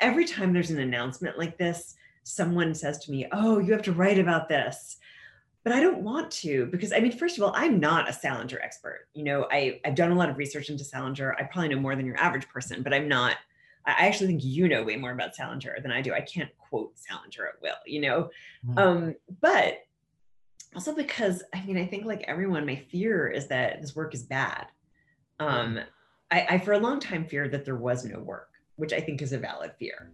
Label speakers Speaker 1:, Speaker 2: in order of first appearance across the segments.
Speaker 1: every time there's an announcement like this, someone says to me, Oh, you have to write about this. But I don't want to because I mean, first of all, I'm not a Salinger expert. You know, I, I've done a lot of research into Salinger. I probably know more than your average person, but I'm not. I actually think you know way more about Salinger than I do. I can't quote Salinger at will, you know. Mm-hmm. Um, but also because I mean, I think like everyone, my fear is that this work is bad. Um, I, I for a long time feared that there was no work which I think is a valid fear.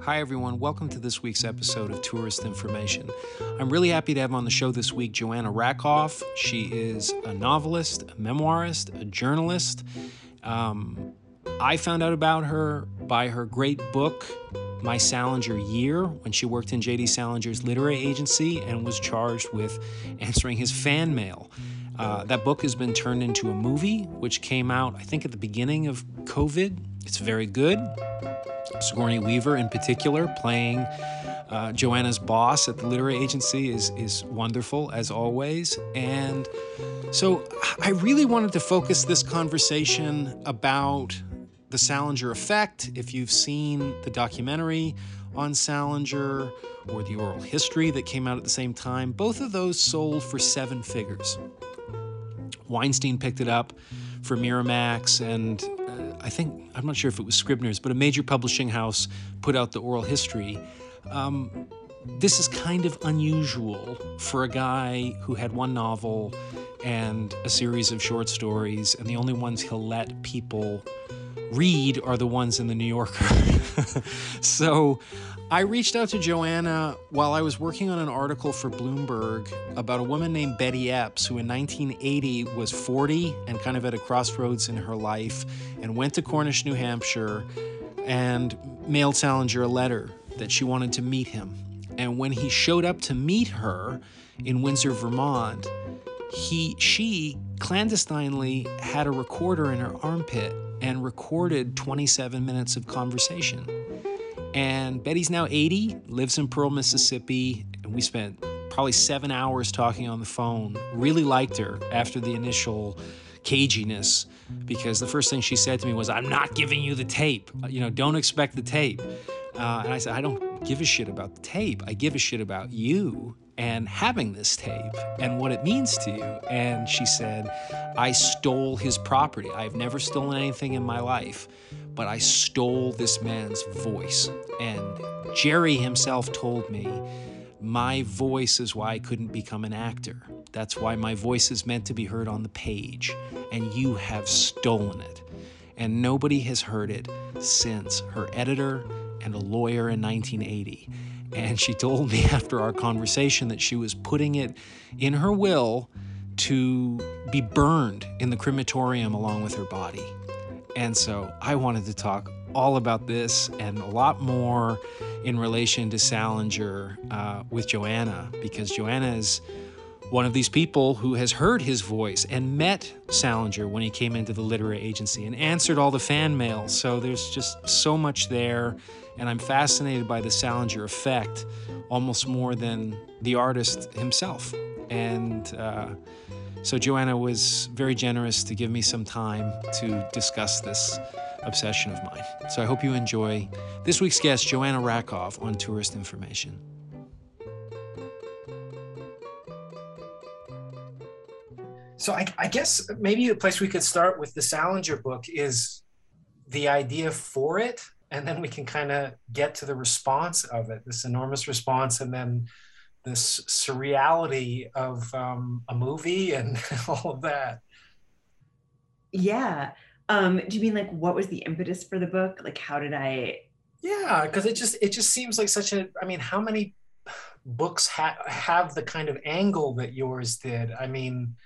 Speaker 2: Hi, everyone. Welcome to this week's episode of Tourist Information. I'm really happy to have on the show this week Joanna Rakoff. She is a novelist, a memoirist, a journalist. Um, I found out about her by her great book, My Salinger Year, when she worked in J.D. Salinger's literary agency and was charged with answering his fan mail. Uh, that book has been turned into a movie, which came out, I think, at the beginning of COVID. It's very good. Sigourney Weaver, in particular, playing uh, Joanna's boss at the literary agency, is, is wonderful, as always. And so I really wanted to focus this conversation about the Salinger effect. If you've seen the documentary on Salinger or the oral history that came out at the same time, both of those sold for seven figures. Weinstein picked it up for Miramax, and uh, I think, I'm not sure if it was Scribner's, but a major publishing house put out the oral history. Um, this is kind of unusual for a guy who had one novel and a series of short stories, and the only ones he'll let people read are the ones in the New Yorker. so I reached out to Joanna while I was working on an article for Bloomberg about a woman named Betty Epps, who in 1980 was 40 and kind of at a crossroads in her life, and went to Cornish, New Hampshire, and mailed Salinger a letter that she wanted to meet him. And when he showed up to meet her in Windsor, Vermont, he she clandestinely had a recorder in her armpit and recorded 27 minutes of conversation. And Betty's now 80, lives in Pearl, Mississippi, and we spent probably seven hours talking on the phone. Really liked her after the initial caginess because the first thing she said to me was, I'm not giving you the tape. You know, don't expect the tape. Uh, and I said, I don't give a shit about the tape. I give a shit about you and having this tape and what it means to you. And she said, I stole his property. I've never stolen anything in my life but I stole this man's voice. And Jerry himself told me, my voice is why I couldn't become an actor. That's why my voice is meant to be heard on the page, and you have stolen it. And nobody has heard it since her editor and a lawyer in 1980. And she told me after our conversation that she was putting it in her will to be burned in the crematorium along with her body. And so I wanted to talk all about this and a lot more in relation to Salinger uh, with Joanna, because Joanna is one of these people who has heard his voice and met Salinger when he came into the literary agency and answered all the fan mail. So there's just so much there. And I'm fascinated by the Salinger effect almost more than the artist himself. And uh, so Joanna was very generous to give me some time to discuss this obsession of mine. So I hope you enjoy this week's guest, Joanna Rakoff, on Tourist Information.
Speaker 3: So I, I, guess maybe a place we could start with the Salinger book is the idea for it, and then we can kind of get to the response of it, this enormous response, and then this surreality of um, a movie and all of that.
Speaker 1: Yeah. Um, do you mean like what was the impetus for the book? Like how did I?
Speaker 3: Yeah, because it just it just seems like such a. I mean, how many books ha- have the kind of angle that yours did? I mean,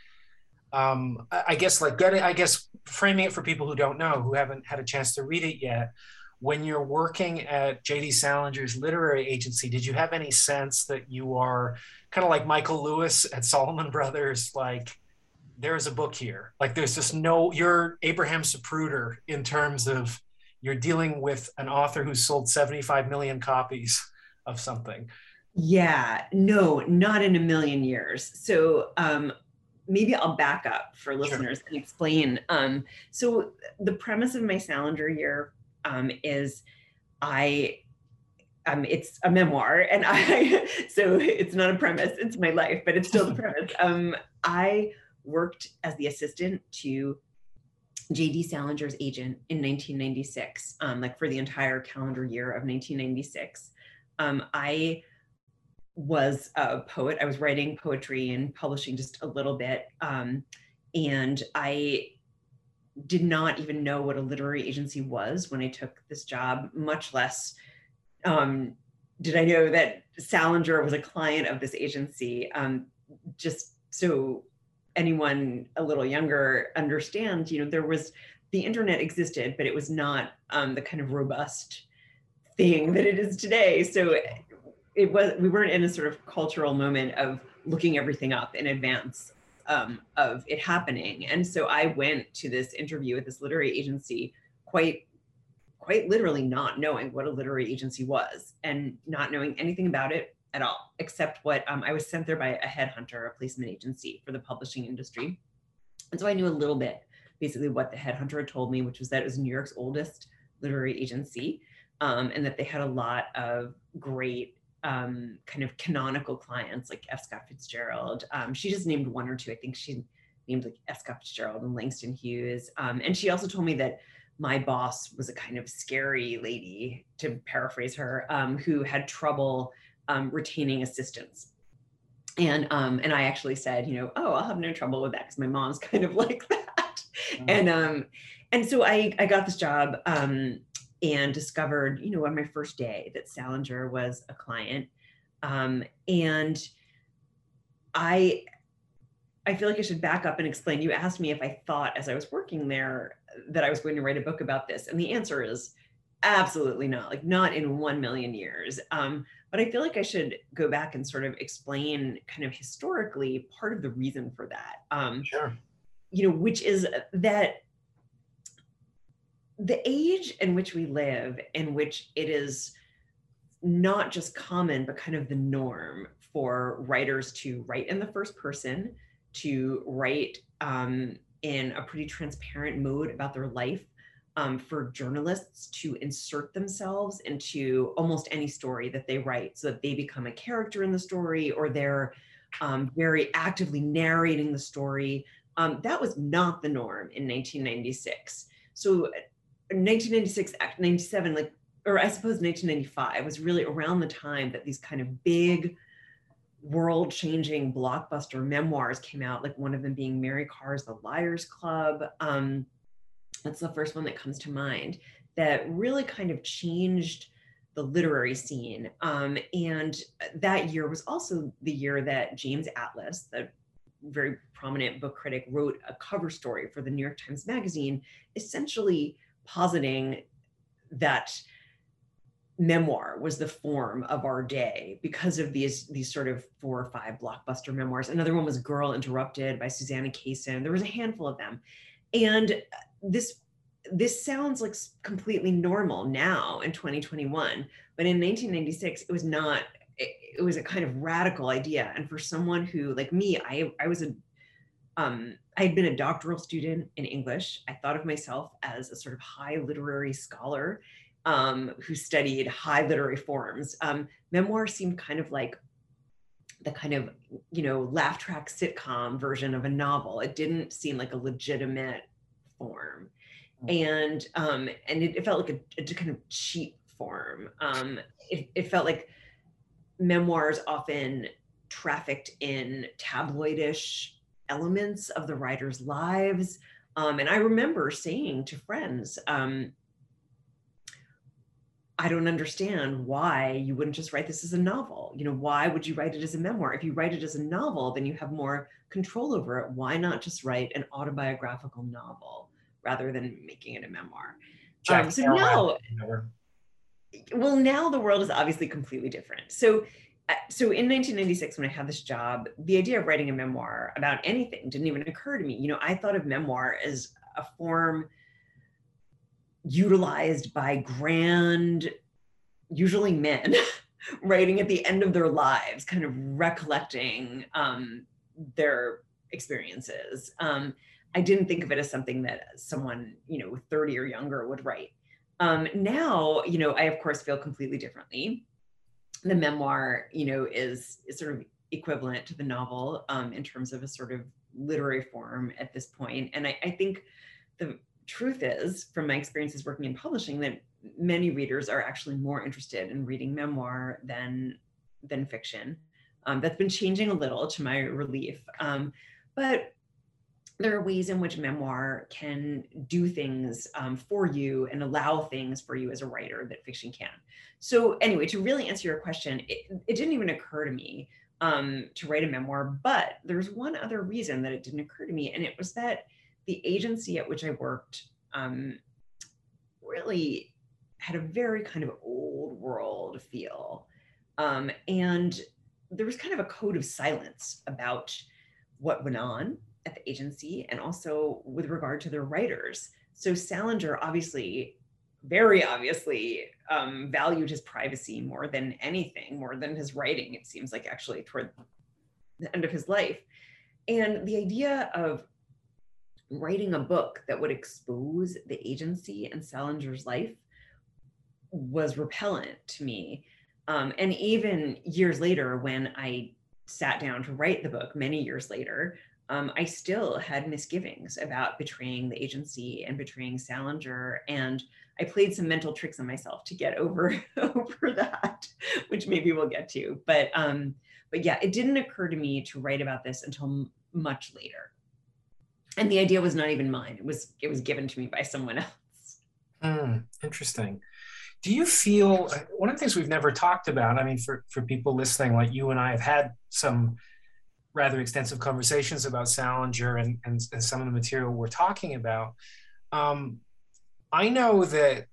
Speaker 3: um, I guess like getting, I guess framing it for people who don't know, who haven't had a chance to read it yet when you're working at JD Salinger's literary agency, did you have any sense that you are kind of like Michael Lewis at Salomon Brothers? Like, there's a book here. Like, there's just no, you're Abraham Zapruder in terms of you're dealing with an author who's sold 75 million copies of something.
Speaker 1: Yeah, no, not in a million years. So, um, maybe I'll back up for listeners sure. and explain. Um, so the premise of my Salinger year um, is I um, it's a memoir and I so it's not a premise, it's my life, but it's still the premise. Um, I worked as the assistant to J.D. Salinger's agent in 1996, um, like for the entire calendar year of 1996. Um, I was a poet. I was writing poetry and publishing just a little bit. Um, and I did not even know what a literary agency was when I took this job, much less um, did I know that Salinger was a client of this agency. Um, just so anyone a little younger understands, you know, there was the internet existed, but it was not um, the kind of robust thing that it is today. So it was we weren't in a sort of cultural moment of looking everything up in advance um, of it happening. And so I went to this interview at this literary agency quite quite literally not knowing what a literary agency was and not knowing anything about it at all, except what um, I was sent there by a headhunter, a placement agency for the publishing industry. And so I knew a little bit, basically, what the headhunter had told me, which was that it was New York's oldest literary agency um, and that they had a lot of great um, kind of canonical clients like F. Scott Fitzgerald. Um, she just named one or two. I think she named like F. Scott Fitzgerald and Langston Hughes. Um, and she also told me that my boss was a kind of scary lady, to paraphrase her, um, who had trouble um, retaining assistants. And um, and I actually said, you know, oh, I'll have no trouble with that because my mom's kind of like that. Mm-hmm. And um, and so I I got this job um, and discovered, you know, on my first day that Salinger was a client. Um, and I I feel like I should back up and explain. You asked me if I thought as I was working there that I was going to write a book about this. And the answer is absolutely not, like not in 1 million years. Um, but I feel like I should go back and sort of explain kind of historically part of the reason for that. Um,
Speaker 2: sure.
Speaker 1: You know, which is that the age in which we live, in which it is not just common, but kind of the norm for writers to write in the first person, to write um, in a pretty transparent mode about their life, um, for journalists to insert themselves into almost any story that they write so that they become a character in the story or they're um, very actively narrating the story. Um, that was not the norm in 1996. So 1996, 97, like, or I suppose 1995 was really around the time that these kind of big world changing blockbuster memoirs came out, like one of them being Mary Karr's The Liars Club. Um, that's the first one that comes to mind that really kind of changed the literary scene. Um, and that year was also the year that James Atlas, the very prominent book critic, wrote a cover story for the New York Times Magazine, essentially positing that memoir was the form of our day because of these these sort of four or five blockbuster memoirs. Another one was Girl Interrupted by Susanna Kaysen. There was a handful of them. And uh, this this sounds like completely normal now in 2021, but in 1996 it was not it, it was a kind of radical idea and for someone who like me I I was a um, I had been a doctoral student in English. I thought of myself as a sort of high literary scholar um, who studied high literary forms. Um, memoir seemed kind of like the kind of you know laugh track sitcom version of a novel. It didn't seem like a legitimate form, mm. and um, and it, it felt like a, a, kind of cheap form. Um, it, it felt like memoirs often trafficked in tabloidish elements of the writers' lives. Um, and I remember saying to friends, um, I don't understand why you wouldn't just write this as a novel. You know, why would you write it as a memoir? If you write it as a novel, then you have more control over it. Why not just write an autobiographical novel rather than making it a memoir? Um, so now, well, now the world is obviously completely different. So so in 1996 when i had this job the idea of writing a memoir about anything didn't even occur to me you know i thought of memoir as a form utilized by grand usually men writing at the end of their lives kind of recollecting um, their experiences. Um, I didn't think of it as something that someone, you know, 30 or younger would write. Um, now, you know, I of course feel completely differently. The memoir, you know, is, is sort of equivalent to the novel um, in terms of a sort of literary form at this point. And I, I think the truth is, from my experiences working in publishing, that many readers are actually more interested in reading memoir than than fiction. Um, that's been changing a little to my relief. Um, but there are ways in which memoir can do things um, for you and allow things for you as a writer that fiction can. So, anyway, to really answer your question, it, it didn't even occur to me um, to write a memoir, but there's one other reason that it didn't occur to me, and it was that the agency at which I worked um, really had a very kind of old world feel. Um, and there was kind of a code of silence about what went on at the agency and also with regard to their writers. So Salinger obviously, very obviously, um, valued his privacy more than anything, more than his writing, it seems like actually toward the end of his life. And the idea of writing a book that would expose the agency and Salinger's life was repellent to me. Um, and even years later, when I sat down to write the book, many years later, um, I still had misgivings about betraying the agency and betraying Salinger. And I played some mental tricks on myself to get over over that, which maybe we'll get to. But um, but yeah, it didn't occur to me to write about this until m- much later. And the idea was not even mine. It was it was given to me by someone else.
Speaker 2: Mm, interesting do you feel one of the things we've never talked about i mean for, for people listening like you and i have had some rather extensive conversations about salinger and, and, and some of the material we're talking about. Um, i know that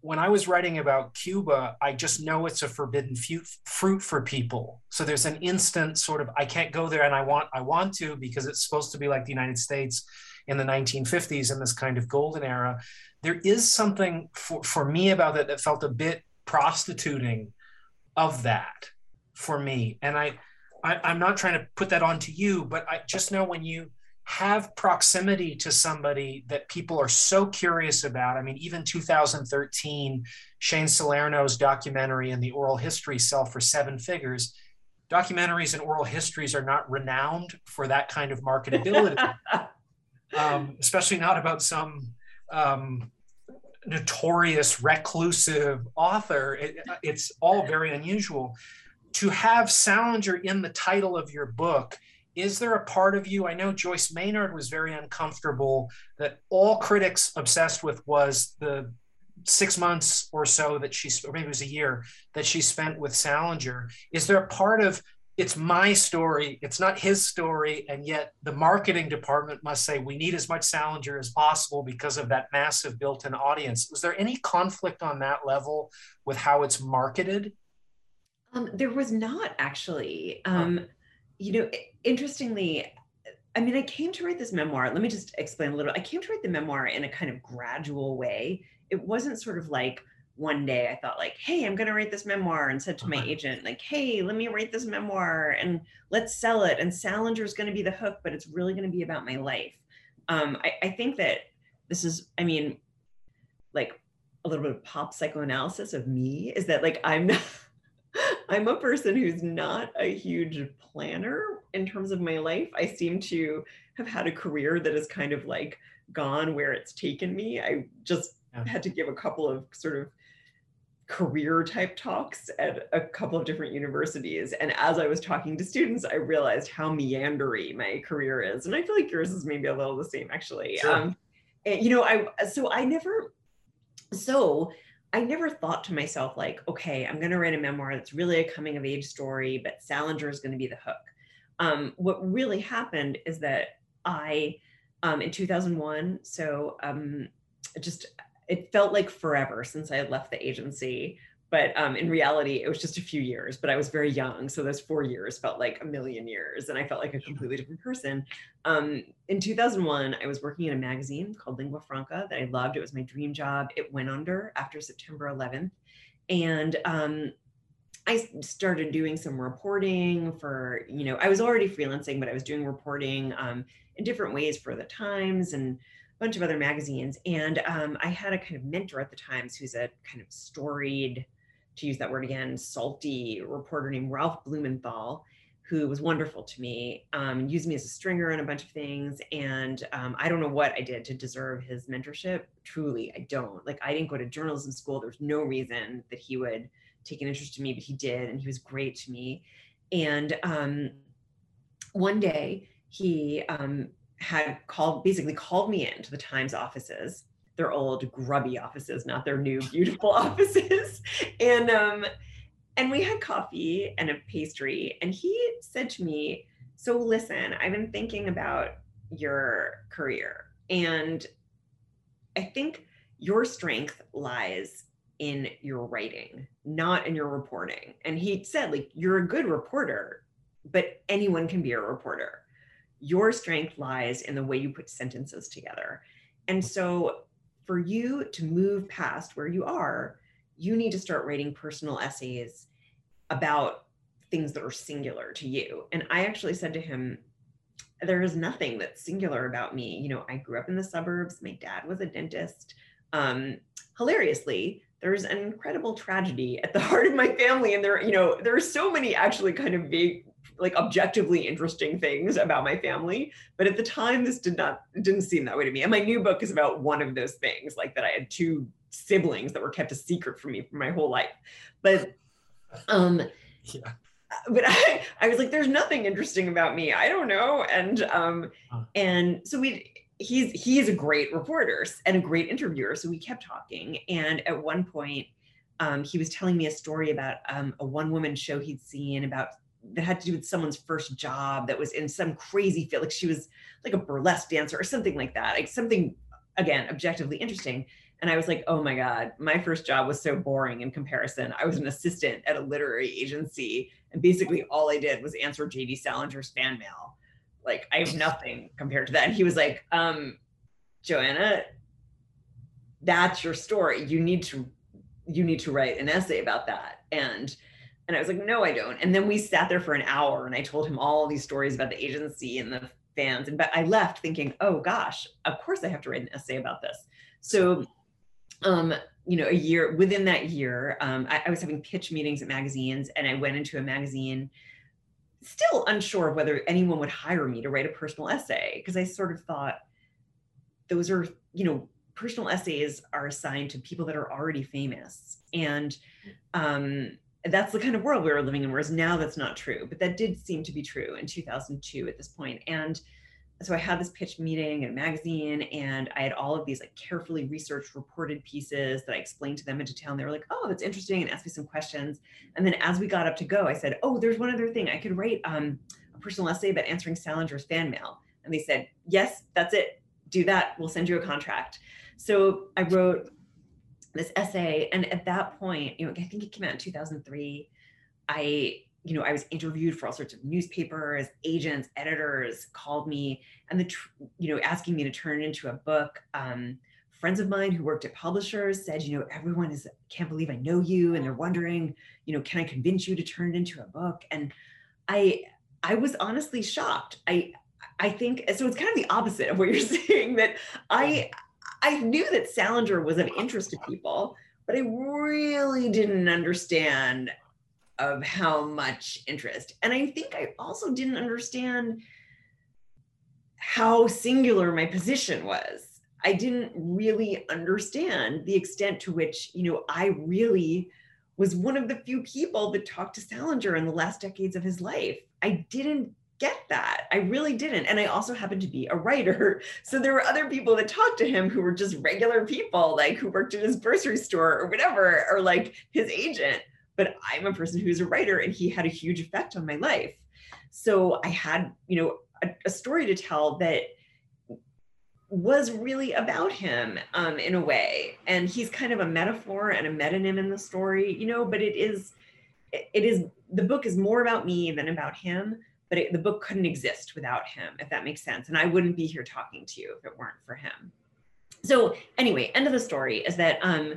Speaker 2: when i was writing about cuba i just know it's a forbidden fruit for people. So there's an instant sort of i can't go there and i want i want to because it's supposed to be like the united states in the 1950s in this kind of golden era. There is something for, for me about that that felt a bit prostituting of that for me. And I, I I'm not trying to put that onto you, but I just know when you have proximity to somebody that people are so curious about. I mean, even 2013, Shane Salerno's documentary and the oral history sell for seven figures. Documentaries and oral histories are not renowned for that kind of marketability, um, especially not about some um, notorious reclusive author. It, it's all very unusual. To have Salinger in the title of your book, is there a part of you? I know Joyce Maynard was very uncomfortable that all critics obsessed with was the six months or so that she, or maybe it was a year that she spent with Salinger. Is there a part of it's my story it's not his story and yet the marketing department must say we need as much salinger as possible because of that massive built-in audience was there any conflict on that level with how it's marketed
Speaker 1: um, there was not actually um, you know interestingly i mean i came to write this memoir let me just explain a little i came to write the memoir in a kind of gradual way it wasn't sort of like one day I thought like, hey, I'm going to write this memoir and said to my uh-huh. agent like, hey, let me write this memoir and let's sell it. And Salinger is going to be the hook, but it's really going to be about my life. Um, I, I think that this is, I mean, like a little bit of pop psychoanalysis of me is that like I'm I'm a person who's not a huge planner in terms of my life. I seem to have had a career that has kind of like gone where it's taken me. I just yeah. had to give a couple of sort of career type talks at a couple of different universities. And as I was talking to students, I realized how meandery my career is. And I feel like yours is maybe a little the same actually. Sure. Um, and, you know, I, so I never, so I never thought to myself like, okay, I'm going to write a memoir that's really a coming of age story, but Salinger is going to be the hook. Um, what really happened is that I, um, in 2001, so um, just it felt like forever since I had left the agency. But um, in reality, it was just a few years, but I was very young. So those four years felt like a million years. And I felt like a completely different person. Um, in 2001, I was working in a magazine called Lingua Franca that I loved. It was my dream job. It went under after September 11th. And um, I started doing some reporting for, you know, I was already freelancing, but I was doing reporting um, in different ways for the Times and a bunch of other magazines. And um, I had a kind of mentor at the Times who's a kind of storied, to use that word again, salty reporter named Ralph Blumenthal who was wonderful to me, um, used me as a stringer on a bunch of things. And um, I don't know what I did to deserve his mentorship. Truly, I don't. Like, I didn't go to journalism school. There's no reason that he would take an interest in me, but he did. And he was great to me. And um, one day he um, had called, basically called me into the Times offices, their old grubby offices, not their new beautiful offices. And, um, and we had coffee and a pastry and he said to me so listen i've been thinking about your career and i think your strength lies in your writing not in your reporting. And he said like you're a good reporter but anyone can be a reporter. Your strength lies in the way you put sentences together. And so for you to move past where you are you need to start writing personal essays about things that are singular to you. And I actually said to him, there is nothing that's singular about me. You know, I grew up in the suburbs. My dad was a dentist. Um, hilariously, there's an incredible tragedy at the heart of my family. And there, you know, there are so many actually kind of big, like objectively interesting things about my family. But at the time, this did not, didn't seem that way to me. And my new book is about one of those things, like that I had two siblings that were kept a secret from me for my whole life. But um, yeah. But I, I was like, there's nothing interesting about me. I don't know. And um, and so we he's he's a great reporter and a great interviewer. So we kept talking. And at one point, um, he was telling me a story about um, a one woman show he'd seen about that had to do with someone's first job that was in some crazy field. Like she was like a burlesque dancer or something like that. Like something again objectively interesting and I was like, oh my God, my first job was so boring in comparison. I was an assistant at a literary agency. And basically all I did was answer JD Salinger's fan mail. Like I have nothing compared to that. And he was like, um, Joanna, that's your story. You need to, you need to write an essay about that. And and I was like, no, I don't. And then we sat there for an hour and I told him all these stories about the agency and the fans. And but I left thinking, oh gosh, of course I have to write an essay about this. So um, you know, a year within that year, um, I, I was having pitch meetings at magazines, and I went into a magazine still unsure of whether anyone would hire me to write a personal essay because I sort of thought those are, you know, personal essays are assigned to people that are already famous. And um, that's the kind of world we were living in, whereas now that's not true. But that did seem to be true in 2002 at this point. And so I had this pitch meeting in a magazine and I had all of these like carefully researched reported pieces that I explained to them in detail and they were like, oh, that's interesting and asked me some questions. And then as we got up to go, I said, oh, there's one other thing. I could write um, a personal essay about answering Salinger's fan mail. And they said, yes, that's it. Do that. We'll send you a contract. So I wrote this essay. And at that point, you know, I think it came out in 2003. I you know, I was interviewed for all sorts of newspapers, agents, editors called me and the, you know, asking me to turn it into a book. Um, friends of mine who worked at publishers said, you know, everyone is can't believe I know you, and they're wondering, you know, can I convince you to turn it into a book? And I, I was honestly shocked. I, I think so. It's kind of the opposite of what you're saying. That I, I knew that Salinger was of interest to people, but I really didn't understand of how much interest. And I think I also didn't understand how singular my position was. I didn't really understand the extent to which, you know, I really was one of the few people that talked to Salinger in the last decades of his life. I didn't get that. I really didn't. And I also happened to be a writer. So there were other people that talked to him who were just regular people, like who worked at his grocery store or whatever, or like his agent but I'm a person who's a writer and he had a huge effect on my life. So I had, you know, a, a story to tell that was really about him um, in a way. And he's kind of a metaphor and a metonym in the story, you know, but it is, it, it is, the book is more about me than about him, but it, the book couldn't exist without him, if that makes sense. And I wouldn't be here talking to you if it weren't for him. So anyway, end of the story is that um,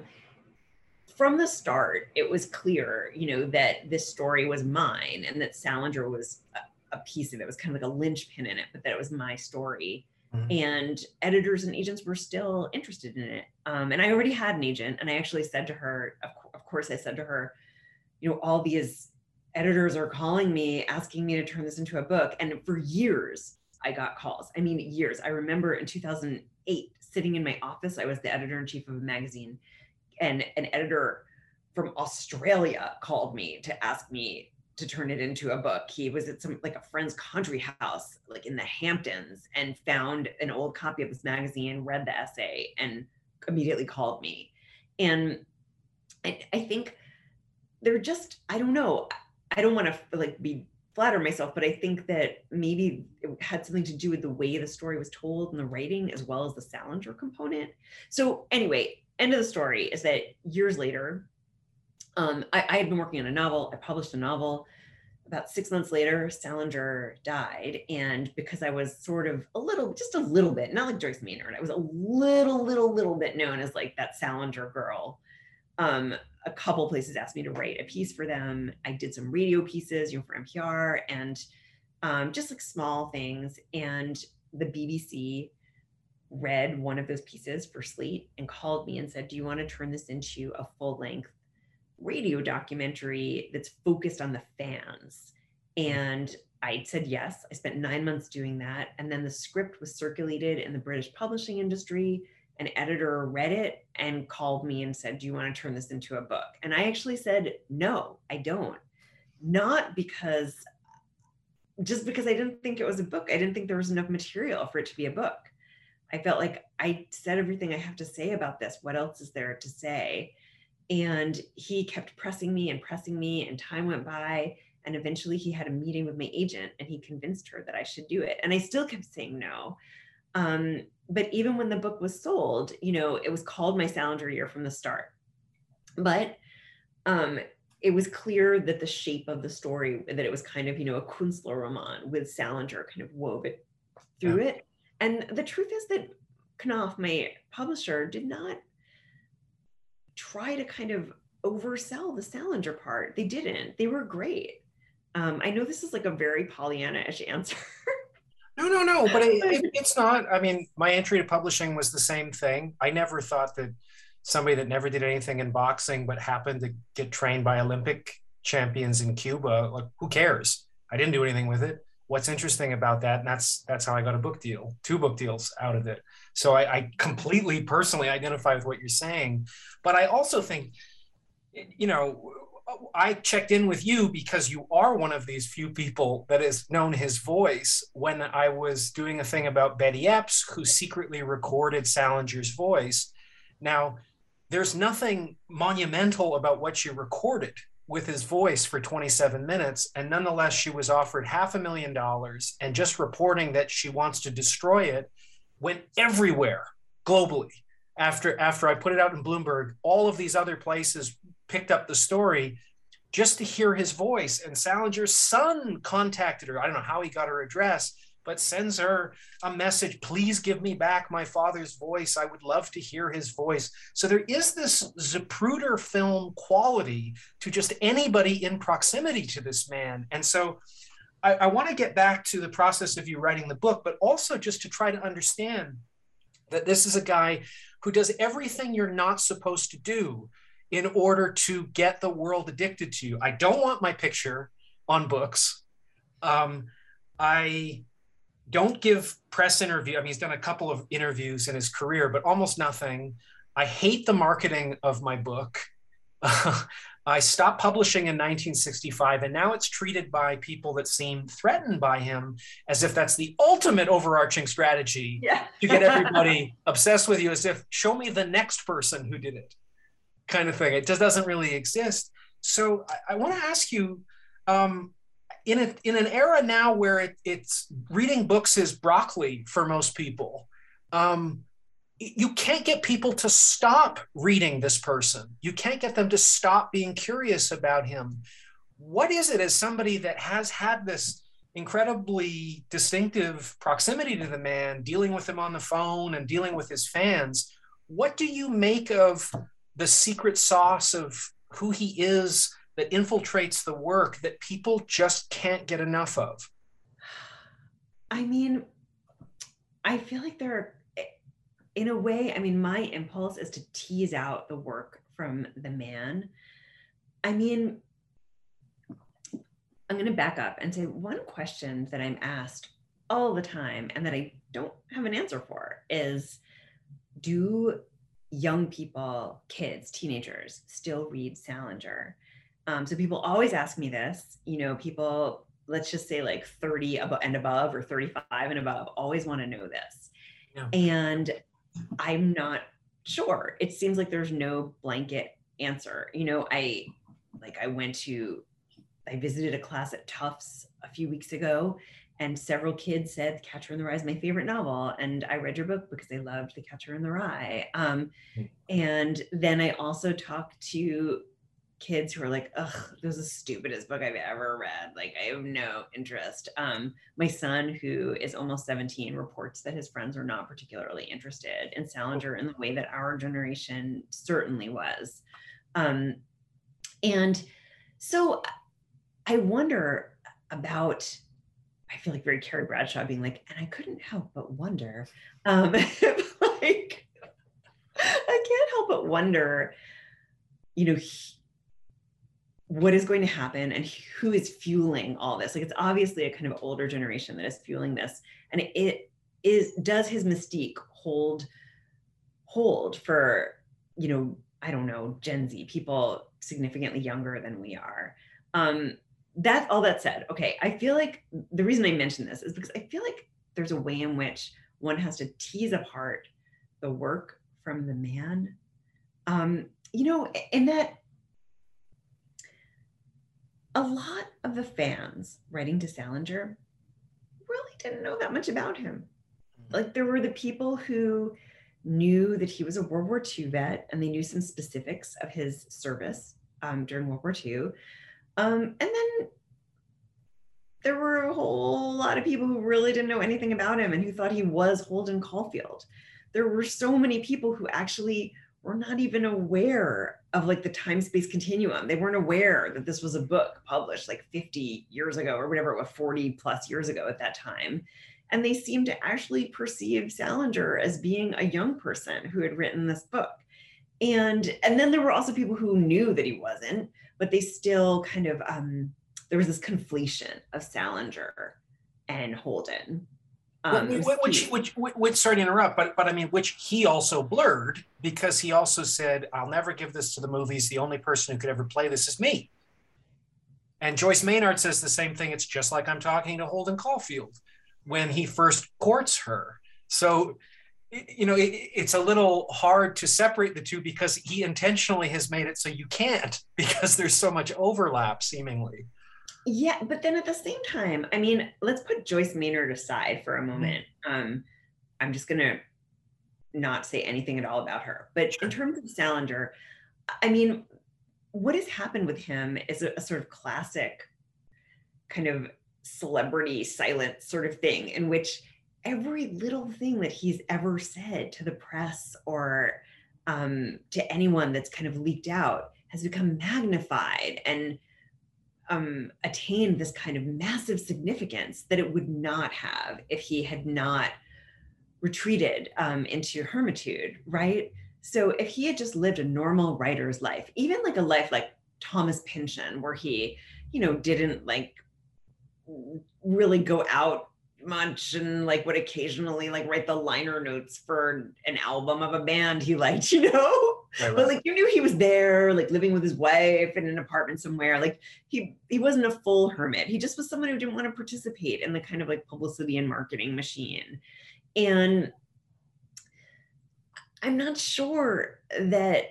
Speaker 1: from the start, it was clear, you know, that this story was mine and that Salinger was a, a piece of it. it was kind of like a linchpin in it, but that it was my story. Mm-hmm. And editors and agents were still interested in it. Um, and I already had an agent, and I actually said to her, of, of course, I said to her, you know, all these editors are calling me asking me to turn this into a book. And for years, I got calls. I mean, years. I remember in 2008 sitting in my office, I was the editor in chief of a magazine, and an editor from Australia called me to ask me to turn it into a book. He was at some like a friend's country house, like in the Hamptons, and found an old copy of this magazine, read the essay, and immediately called me. And I, I think they're just, I don't know. I don't want to like be flatter myself, but I think that maybe it had something to do with the way the story was told and the writing, as well as the Salinger component. So anyway, end of the story is that years later, um, I, I had been working on a novel. I published a novel. About six months later, Salinger died. And because I was sort of a little, just a little bit, not like Joyce Maynard, I was a little, little, little bit known as like that Salinger girl. Um, a couple places asked me to write a piece for them. I did some radio pieces, you know, for NPR and um, just like small things. And the BBC read one of those pieces for Slate and called me and said, Do you want to turn this into a full length radio documentary that's focused on the fans. And I said yes. I spent nine months doing that. And then the script was circulated in the British publishing industry. An editor read it and called me and said, Do you want to turn this into a book? And I actually said, No, I don't. Not because, just because I didn't think it was a book. I didn't think there was enough material for it to be a book. I felt like I said everything I have to say about this. What else is there to say? And he kept pressing me and pressing me, and time went by. And eventually he had a meeting with my agent and he convinced her that I should do it. And I still kept saying no. Um, but even when the book was sold, you know, it was called my Salinger year from the start. But um, it was clear that the shape of the story, that it was kind of, you know, a Künstlerroman with Salinger kind of wove it through yeah. it. And the truth is that Knopf, my publisher, did not try to kind of oversell the Salinger part. They didn't. They were great. Um, I know this is like a very Pollyanna-ish answer.
Speaker 2: no, no, no, but it, it, it's not. I mean, my entry to publishing was the same thing. I never thought that somebody that never did anything in boxing but happened to get trained by Olympic champions in Cuba, like who cares? I didn't do anything with it. What's interesting about that, and that's that's how I got a book deal, two book deals out of it. So I, I completely personally identify with what you're saying. But I also think, you know, I checked in with you because you are one of these few people that has known his voice when I was doing a thing about Betty Epps, who secretly recorded Salinger's voice. Now, there's nothing monumental about what she recorded with his voice for 27 minutes. And nonetheless, she was offered half a million dollars and just reporting that she wants to destroy it went everywhere globally after after I put it out in Bloomberg. All of these other places picked up the story just to hear his voice. And Salinger's son contacted her. I don't know how he got her address, but sends her a message. Please give me back my father's voice. I would love to hear his voice. So there is this zapruder film quality to just anybody in proximity to this man. And so I, I want to get back to the process of you writing the book, but also just to try to understand that this is a guy who does everything you're not supposed to do in order to get the world addicted to you. I don't want my picture on books. Um, I don't give press interview. I mean, he's done a couple of interviews in his career, but almost nothing. I hate the marketing of my book. I stopped publishing in 1965, and now it's treated by people that seem threatened by him as if that's the ultimate overarching strategy yeah. to get everybody obsessed with you, as if show me the next person who did it, kind of thing. It just doesn't really exist. So I, I want to ask you, um, in a, in an era now where it, it's reading books is broccoli for most people. Um, you can't get people to stop reading this person. You can't get them to stop being curious about him. What is it as somebody that has had this incredibly distinctive proximity to the man, dealing with him on the phone and dealing with his fans? What do you make of the secret sauce of who he is that infiltrates the work that people just can't get enough of?
Speaker 1: I mean, I feel like there are, in a way, I mean, my impulse is to tease out the work from the man. I mean, I'm going to back up and say one question that I'm asked all the time and that I don't have an answer for is do young people, kids, teenagers still read Salinger? Um, so people always ask me this, you know, people, let's just say like 30 and above or 35 and above, always want to know this. And I'm not sure. It seems like there's no blanket answer. You know, I like I went to I visited a class at Tufts a few weeks ago and several kids said Catcher in the Rye is my favorite novel. And I read your book because they loved The Catcher in the Rye. Um, hmm. and then I also talked to kids who are like, ugh, this is the stupidest book I've ever read. Like, I have no interest. Um, my son, who is almost 17, reports that his friends are not particularly interested in Salinger in the way that our generation certainly was. Um, and so I wonder about I feel like very Carrie Bradshaw being like, and I couldn't help but wonder, um, like, I can't help but wonder, you know, what is going to happen and who is fueling all this? Like, it's obviously a kind of older generation that is fueling this, and it is does his mystique hold hold for you know I don't know Gen Z people significantly younger than we are. Um, that's all that said. Okay, I feel like the reason I mention this is because I feel like there's a way in which one has to tease apart the work from the man. Um, you know, in that a lot of the fans writing to Salinger really didn't know that much about him. Mm-hmm. Like there were the people who knew that he was a World War II vet and they knew some specifics of his service um, during World War II. Um, and then there were a whole lot of people who really didn't know anything about him and who thought he was Holden Caulfield. There were so many people who actually were not even aware of like the time space continuum. They weren't aware that this was a book published like 50 years ago or whatever it was, 40 plus years ago at that time. And they seemed to actually perceive Salinger as being a young person who had written this book. And and then there were also people who knew that he wasn't, but they still kind of um, there was this conflation of Salinger and Holden.
Speaker 2: Um, which, which, which, which, sorry to interrupt, but but I mean, which he also blurred because he also said, "I'll never give this to the movies. The only person who could ever play this is me." And Joyce Maynard says the same thing. It's just like I'm talking to Holden Caulfield when he first courts her. So you know, it, it's a little hard to separate the two because he intentionally has made it so you can't because there's so much overlap seemingly.
Speaker 1: Yeah, but then at the same time, I mean, let's put Joyce Maynard aside for a mm-hmm. moment. Um, I'm just gonna not say anything at all about her. But in terms of Salinger, I mean, what has happened with him is a, a sort of classic kind of celebrity silent sort of thing in which every little thing that he's ever said to the press or um, to anyone that's kind of leaked out has become magnified and um, attained this kind of massive significance that it would not have if he had not retreated um, into hermitude, right? So if he had just lived a normal writer's life, even like a life like Thomas Pynchon, where he, you know, didn't like really go out much and like would occasionally like write the liner notes for an album of a band he liked, you know? Right. But like you knew he was there, like living with his wife in an apartment somewhere. Like he he wasn't a full hermit. He just was someone who didn't want to participate in the kind of like publicity and marketing machine. And I'm not sure that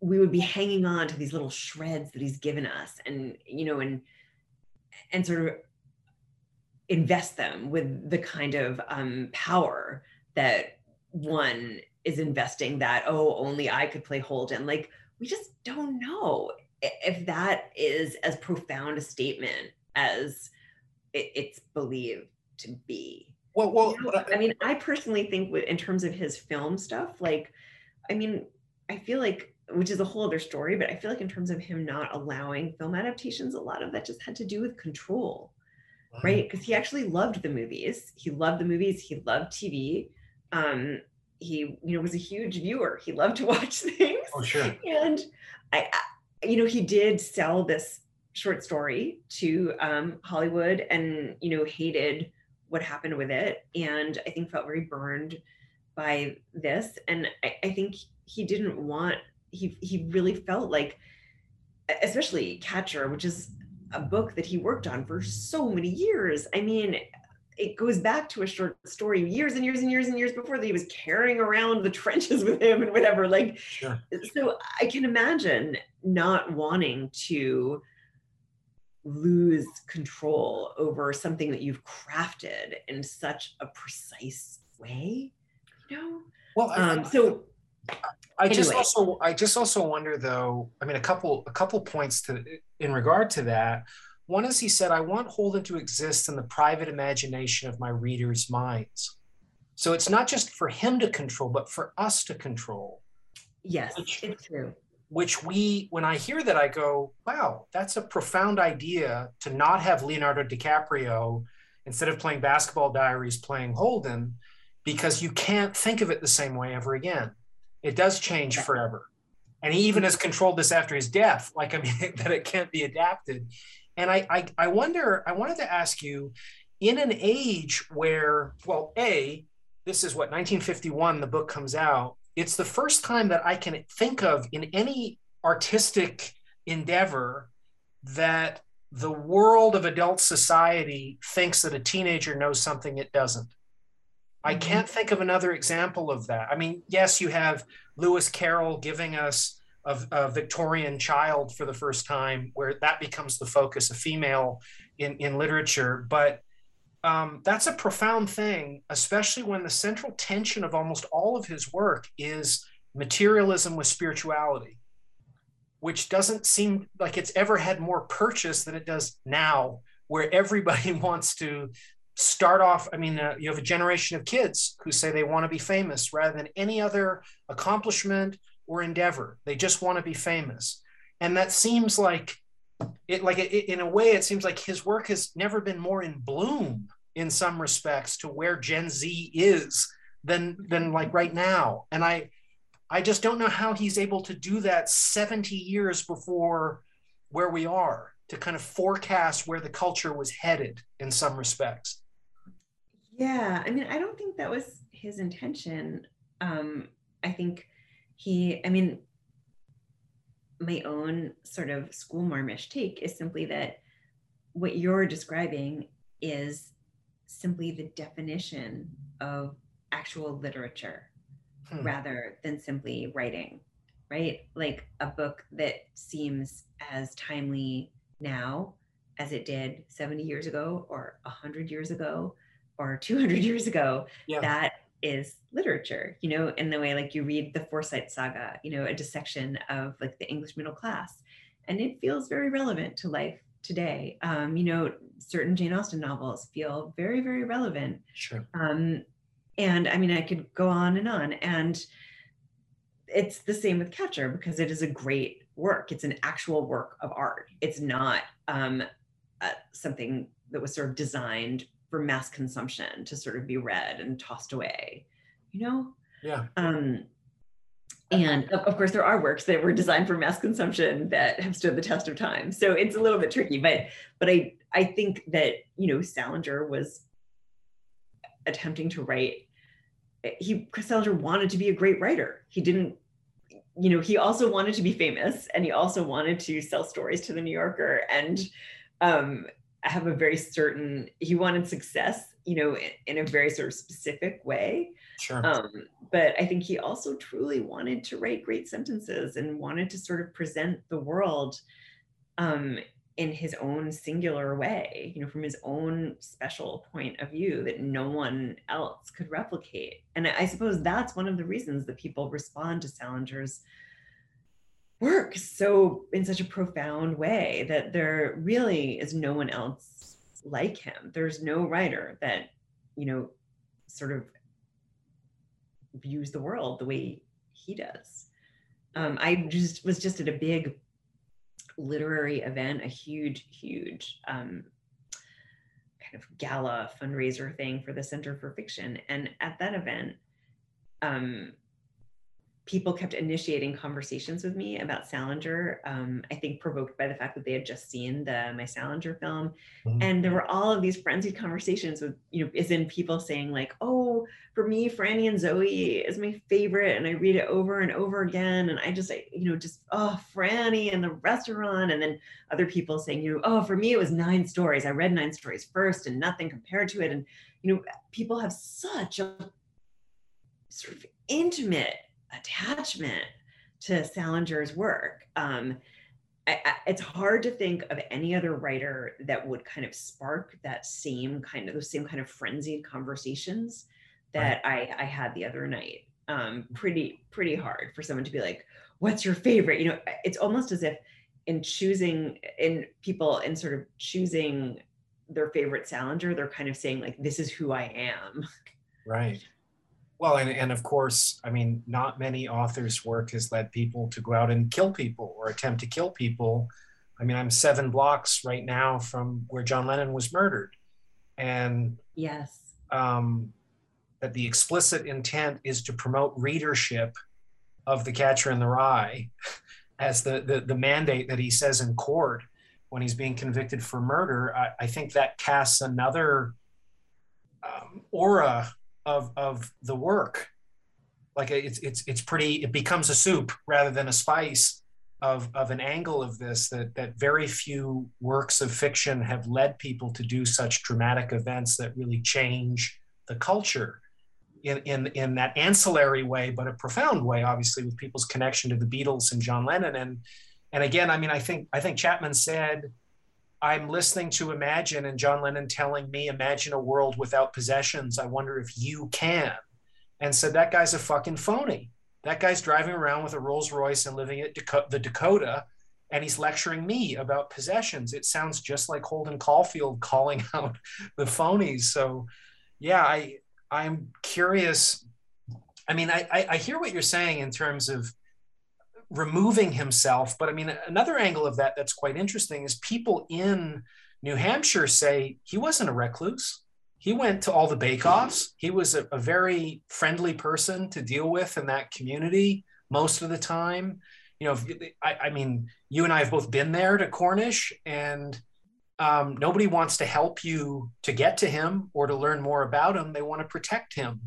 Speaker 1: we would be hanging on to these little shreds that he's given us and you know and and sort of invest them with the kind of um, power that one is investing that oh only i could play holden like we just don't know if that is as profound a statement as it's believed to be
Speaker 2: well well
Speaker 1: you know, i mean i personally think in terms of his film stuff like i mean i feel like which is a whole other story. But I feel like in terms of him not allowing film adaptations, a lot of that just had to do with control, right? Because he actually loved the movies. He loved the movies. He loved TV. Um, he, you know, was a huge viewer. He loved to watch things.
Speaker 2: Oh, sure.
Speaker 1: And I, I you know, he did sell this short story to um, Hollywood, and you know, hated what happened with it, and I think felt very burned by this. And I, I think he didn't want he he really felt like especially catcher which is a book that he worked on for so many years. I mean it goes back to a short story years and years and years and years before that he was carrying around the trenches with him and whatever. Like
Speaker 2: Sure.
Speaker 1: so i can imagine not wanting to lose control over something that you've crafted in such a precise way you know?
Speaker 2: Well, I,
Speaker 1: um so
Speaker 2: I just
Speaker 1: anyway.
Speaker 2: also I just also wonder though. I mean, a couple a couple points to in regard to that. One is he said, "I want Holden to exist in the private imagination of my readers' minds." So it's not just for him to control, but for us to control.
Speaker 1: yes
Speaker 2: Which-
Speaker 1: it's true
Speaker 2: Which we, when I hear that, I go, "Wow, that's a profound idea to not have Leonardo DiCaprio instead of playing Basketball Diaries, playing Holden, because you can't think of it the same way ever again. It does change forever. And he even has controlled this after his death, like I mean, that it can't be adapted. And I, I, I wonder, I wanted to ask you, in an age where, well, A, this is what 1951, the book comes out. It's the first time that I can think of in any artistic endeavor that the world of adult society thinks that a teenager knows something it doesn't. I
Speaker 1: Mhm.
Speaker 2: can't think of another example of that. I mean, yes, you have Lewis Carroll giving us a, a Victorian child for the first time, where that becomes the focus, a female in, in literature. But um, that's a profound thing, especially when the central tension of almost all of his work is materialism with spirituality, which doesn't seem like it's ever had more purchase than it does now, where everybody wants to start off. I mean, uh, you have a generation of kids who say they want to be famous rather than any other accomplishment or endeavor. They just want to be famous. And that seems like it like it, in a way it seems like his work has never been more in bloom in some respects to where gen z is than than like right now and i i just don't know how he's able to do that 70 years before where we are to kind of forecast where the culture was headed in some respects
Speaker 1: Yeah, I mean, I don't think that was his intention. Um, I think he, I mean, my own sort of school marmish take is simply that what you're describing is simply the definition of actual literature
Speaker 2: Hmm.
Speaker 1: rather than simply writing, right? Like a book that seems as timely now as it did 70 years ago or 100 years ago or 200 years ago
Speaker 2: Yeah.
Speaker 1: that is literature you know in the way like you read the Forsyte saga you know a dissection of like the english middle class and it feels very relevant to life today. Um you know certain jane austen novels feel very very relevant.
Speaker 2: Sure.
Speaker 1: Um and i mean i could go on and on and it's the same with catcher because it is a great work. It's an actual work of art. It's not um uh, something that was sort of designed for mass consumption to sort of be read and tossed away you know?
Speaker 2: Yeah.
Speaker 1: Um and of, course there are works that were designed for mass consumption that have stood the test of time. So it's a little bit tricky but but i i think that you know salinger was attempting to write he Chris Salinger wanted to be a great writer. He didn't, you know, he also wanted to be famous and he also wanted to sell stories to the New Yorker and um, have a very certain, he wanted success, you know, in, in a very sort of specific way.
Speaker 2: sure
Speaker 1: Um, but I think he also truly wanted to write great sentences and wanted to sort of present the world um, in his own singular way, you know, from his own special point of view that no one else could replicate. And I suppose that's one of the reasons that people respond to Salinger's work so in such a profound way that there really is no one else like him. There's no writer that, you know, sort of views the world the way he does. Um, I just was just at a big literary event, a huge, huge um, kind of gala fundraiser thing for the Center for Fiction. And at that event, um, people kept initiating conversations with me about Salinger. Um, I think provoked by the fact that they had just seen the my Salinger film, mm-hmm. and there were all of these frenzied conversations with you know, is in people saying like, "Oh, for me, Franny and Zooey is my favorite, and I read it over and over again, and I just, I, you know, just oh, Franny and the restaurant," and then other people saying, you know, "Oh, for me, it was nine stories. I read nine stories first, and nothing compared to it," and you know, people have such a sort of intimate attachment to Salinger's work. Um, I, I, it's hard to think of any other writer that would kind of spark that same kind of those same kind of frenzied conversations that right. I, I had the other night. Um, pretty pretty hard for someone to be like, "What's your favorite?" You know, it's almost as if in choosing in people in sort of choosing their favorite Salinger, they're kind of saying like, "This is who I am."
Speaker 2: Right. Well, and, and of course, I mean, not many authors' work has led people to go out and kill people or attempt to kill people. I mean, I'm seven blocks right now from where John Lennon was murdered. And
Speaker 1: yes,
Speaker 2: um, that the explicit intent is to promote readership of The Catcher in the Rye as the, the, the mandate that he says in court when he's being convicted for murder. I, I think that casts another um, aura of of the work. Like it's it's it's pretty it becomes a soup rather than a spice of of an angle of this that that very few works of fiction have led people to do such dramatic events that really change the culture in in in that ancillary way but a profound way obviously with people's connection to the Beatles and John Lennon. And and again I mean I think I think Chapman said I'm listening to Imagine and John Lennon telling me, Imagine a world without possessions. I wonder if you can. And said, That guy's a fucking phony. That guy's driving around with a Rolls Royce and living at the Dakota, and he's lecturing me about possessions. It sounds just like Holden Caulfield calling out the phonies. So, yeah, I I'm curious. I mean, I, I, I hear what you're saying in terms of removing himself. But I mean, another angle of that that's quite interesting is people in New Hampshire say he wasn't a recluse. He went to all the bake-offs. He was a, a very friendly person to deal with in that community most of the time. You know, I, I mean, you and I have both been there to Cornish, and um, nobody wants to help you to get to him or to learn more about him. They want to protect him.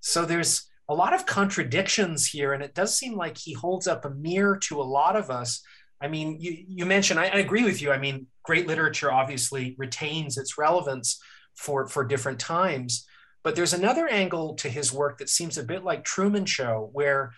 Speaker 2: So there's a lot of contradictions here, and it does seem like he holds up a mirror to a lot of us. I mean, you, you mentioned, I, I agree with you. I mean, great literature obviously retains its relevance for, for different times. But there's another angle to his work that seems a bit like Truman Show, where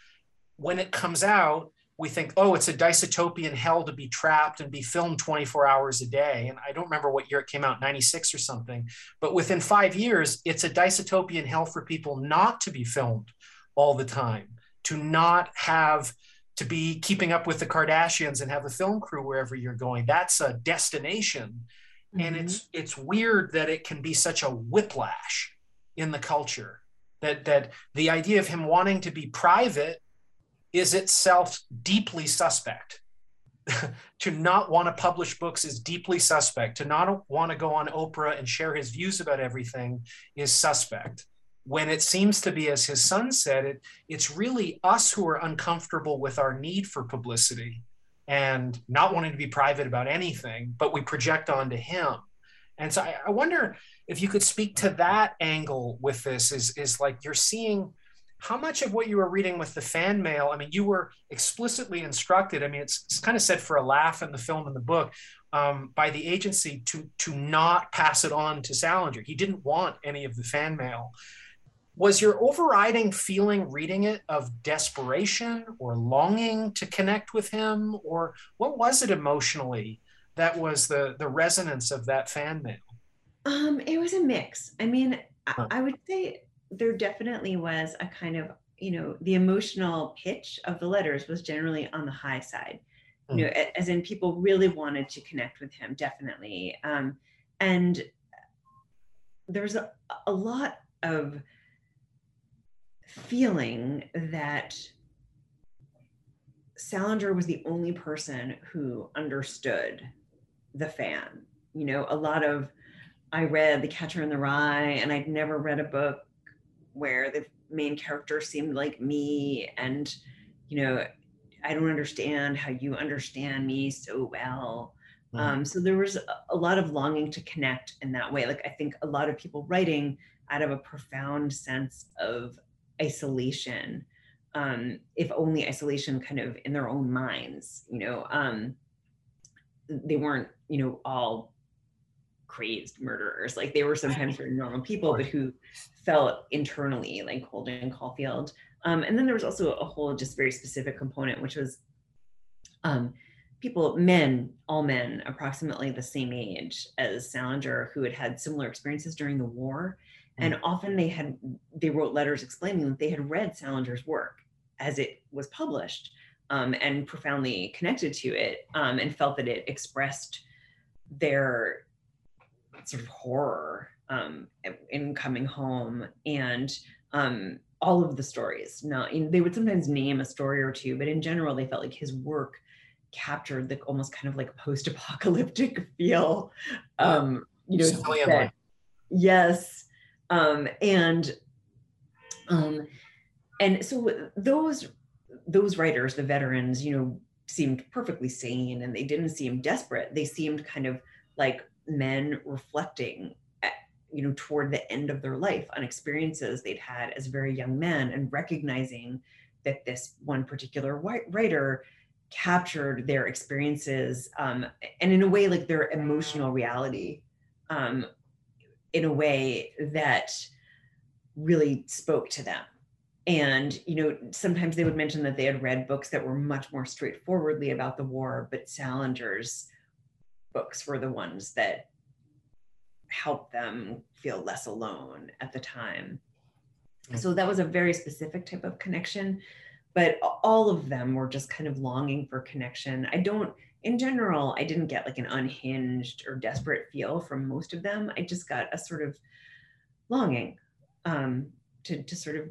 Speaker 2: when it comes out, we think, oh, it's a dystopian hell to be trapped and be filmed 24 hours a day. And I don't remember what year it came out, 96 or something. But within five years, it's a dystopian hell for people not to be filmed all the time, to not have to be keeping up with the Kardashians and have a film crew wherever you're going. That's a destination. Mm-hmm. And it's it's weird that it can be such a whiplash in the culture. That that the idea of him wanting to be private is itself deeply suspect. to not want to publish books is deeply suspect. To not want to go on Oprah and share his views about everything is suspect. When it seems to be, as his son said, it, it's really us who are uncomfortable with our need for publicity and not wanting to be private about anything, but we project onto him. And so I, I wonder if you could speak to that angle with this is, is like you're seeing how much of what you were reading with the fan mail? I mean you were explicitly instructed i mean it's, it's kind of said for a laugh in the film and the book um, by the agency to to not pass it on to salinger. He didn't want any of the fan mail. Was your overriding feeling reading it of desperation or longing to connect with him? Or what was it emotionally that was the the resonance of that fan mail?
Speaker 1: Um it was a mix. I mean I, I would say there definitely was a kind of you know the emotional pitch of the letters was generally on the high side you know mm. as in people really wanted to connect with him definitely um, and there's a, a lot of feeling that Salinger was the only person who understood the fan. You know, a lot of I read The Catcher in the Rye, and I'd never read a book where the main character seemed like me, and you know, I don't understand how you understand me so well. Mm-hmm. Um, so there was a lot of longing to connect in that way. Like I think a lot of people writing out of a profound sense of isolation, um, if only isolation kind of in their own minds, you know, um, they weren't, you know, all crazed murderers. Like they were sometimes very normal people, but who felt internally like Holden Caulfield. Um, and then there was also a whole just very specific component, which was um, people, men, all men, approximately the same age as Salinger, who had had similar experiences during the war. And mm. often they had, they wrote letters explaining that they had read Salinger's work as it was published um, and profoundly connected to it um, and felt that it expressed their sort of horror um, in coming home and um, all of the stories. Not they would sometimes name a story or two, but in general, they felt like his work captured the almost kind of like post-apocalyptic feel. Um, you know, that, yes, um, and um, and so those those writers, the veterans, you know, seemed perfectly sane, and they didn't seem desperate. They seemed kind of like men reflecting at, you know toward the end of their life on experiences they'd had as very young men and recognizing that this one particular writer captured their experiences um, and in a way like their emotional reality um, in a way that really spoke to them. And you know sometimes they would mention that they had read books that were much more straightforwardly about the war but salinger's books were the ones that helped them feel less alone at the time. Mm. So that was a very specific type of connection, but all of them were just kind of longing for connection. I don't, in general, I didn't get like an unhinged or desperate feel from most of them. I just got a sort of longing um, to, to sort of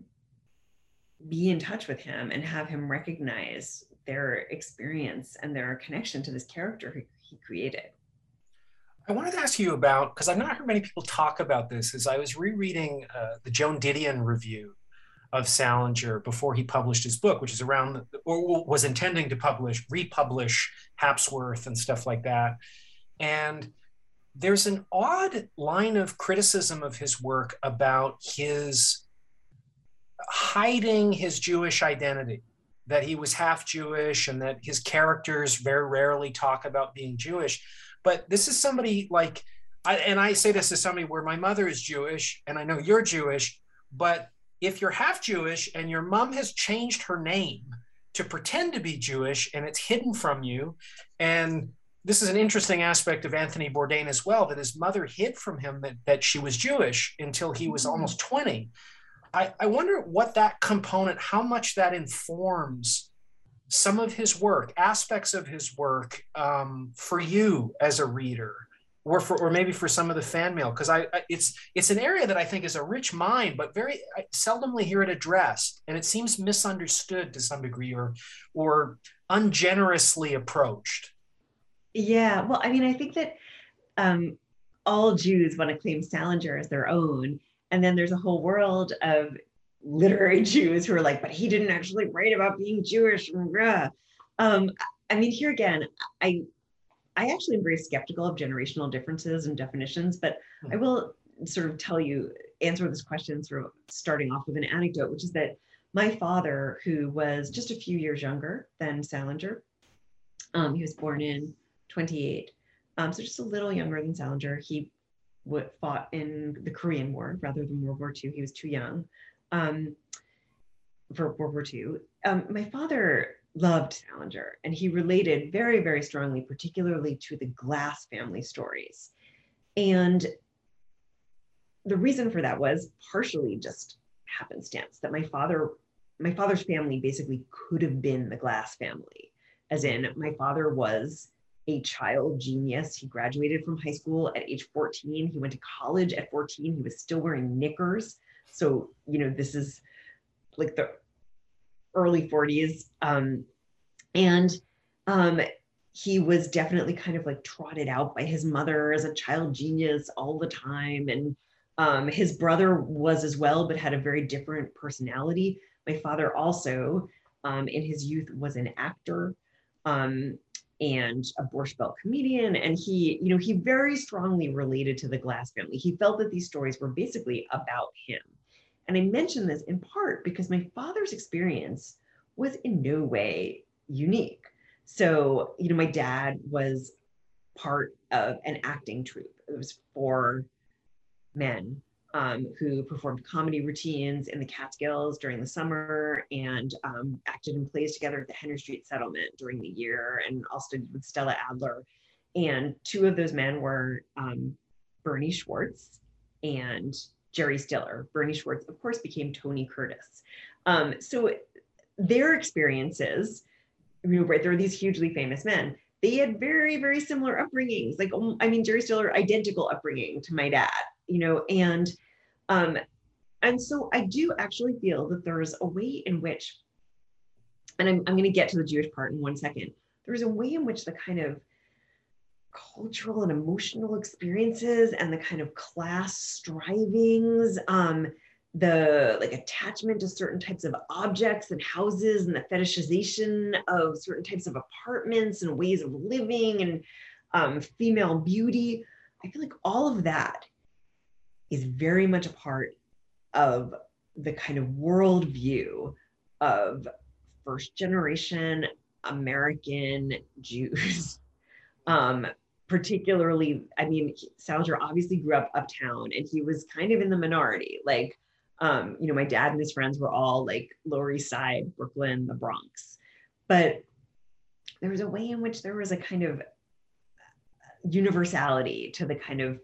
Speaker 1: be in touch with him and have him recognize their experience and their connection to this character he, he created.
Speaker 2: I wanted to ask you about because I've not heard many people talk about this. As I was rereading uh, the Joan Didion review of Salinger before he published his book, which is around or was intending to publish, republish Hapworth and stuff like that. And there's an odd line of criticism of his work about his hiding his Jewish identity, that he was half Jewish and that his characters very rarely talk about being Jewish. But this is somebody like, I, and I say this to somebody where my mother is Jewish and I know you're Jewish, but if you're half Jewish and your mom has changed her name to pretend to be Jewish and it's hidden from you, and this is an interesting aspect of Anthony Bourdain as well that his mother hid from him that, that she was Jewish until he was mm-hmm. almost 20. I, I wonder what that component, how much that informs some of his work, aspects of his work um, for you as a reader, or for, or maybe for some of the fan mail, because I, I, it's it's an area that I think is a rich mine, but very I seldomly hear it addressed, and it seems misunderstood to some degree, or or ungenerously approached.
Speaker 1: Yeah, well, I mean, I think that um, all Jews want to claim Salinger as their own, and then there's a whole world of literary Jews who are like, but he didn't actually write about being Jewish. Um, I mean, here again, I I actually am very skeptical of generational differences and definitions, but hmm. I will sort of tell you, answer this question sort of starting off with an anecdote, which is that my father, who was just a few years younger than Salinger, um, he was born in 28, um, so just a little younger than Salinger. He w- fought in the Korean War rather than World War II. He was too young um, for World War II. Um, my father loved Salinger and he related very, very strongly, particularly to the Glass family stories. And the reason for that was partially just happenstance that my father, my father's family basically could have been the Glass family, as in my father was a child genius. He graduated from high school at age 14. He went to college at 14. He was still wearing knickers so, you know, this is like the early 40s. Um, And um, he was definitely kind of like trotted out by his mother as a child genius all the time. And um, his brother was as well, but had a very different personality. My father also, um, in his youth, was an actor um, and a Borscht Belt comedian. And he, you know, he very strongly related to the Glass family. He felt that these stories were basically about him. And I mention this in part because my father's experience was in no way unique. So, you know, my dad was part of an acting troupe. It was four men um, who performed comedy routines in the Catskills during the summer and um, acted in plays together at the Henry Street Settlement during the year and also with Stella Adler. And two of those men were um, Bernie Schwartz and Jerry Stiller. Bernie Schwartz, of course, became Tony Curtis. Um, so their experiences, you know, right, there are these hugely famous men. They had very, very similar upbringings. Like, um, I mean, Jerry Stiller, identical upbringing to my dad, you know, and um, and so I do actually feel that there's a way in which, and I'm, I'm going to get to the Jewish part in one second. There's a way in which the kind of cultural and emotional experiences and the kind of class strivings um, the like attachment to certain types of objects and houses and the fetishization of certain types of apartments and ways of living and um, female beauty. I feel like all of that is very much a part of the kind of worldview of first generation american jews. Um, particularly, I mean, Salinger obviously grew up uptown and he was kind of in the minority. Like, um, you know, my dad and his friends were all like Lower East Side, Brooklyn, the Bronx. But there was a way in which there was a kind of universality to the kind of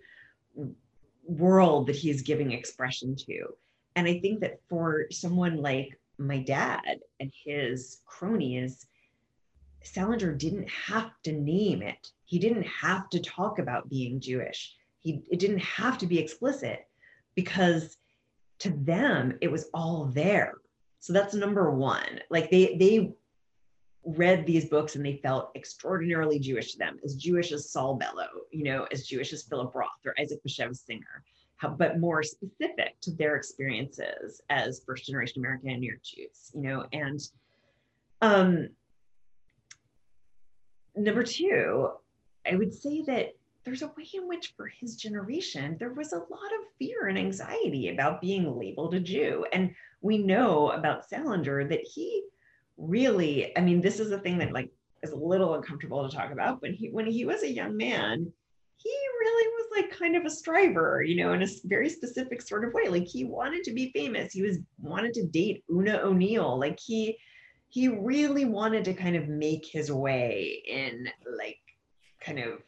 Speaker 1: world that he's giving expression to. And I think that for someone like my dad and his cronies, Salinger didn't have to name it. He didn't have to talk about being Jewish. He it didn't have to be explicit because to them it was all there. So that's number 1. Like they they read these books and they felt extraordinarily Jewish to them, as Jewish as Saul Bellow, you know, as Jewish as Philip Roth or Isaac Bashevis Singer, how, but more specific to their experiences as first generation American and New York Jews, you know, and um, number two, I would say that there's a way in which, for his generation, there was a lot of fear and anxiety about being labeled a Jew. And we know about Salinger that he really, I mean, this is a thing that like is a little uncomfortable to talk about, but he when he was a young man, he really was like kind of a striver, you know, in a very specific sort of way. Like he wanted to be famous. He was wanted to date Oona O'Neill Like he he really wanted to kind of make his way in like kind of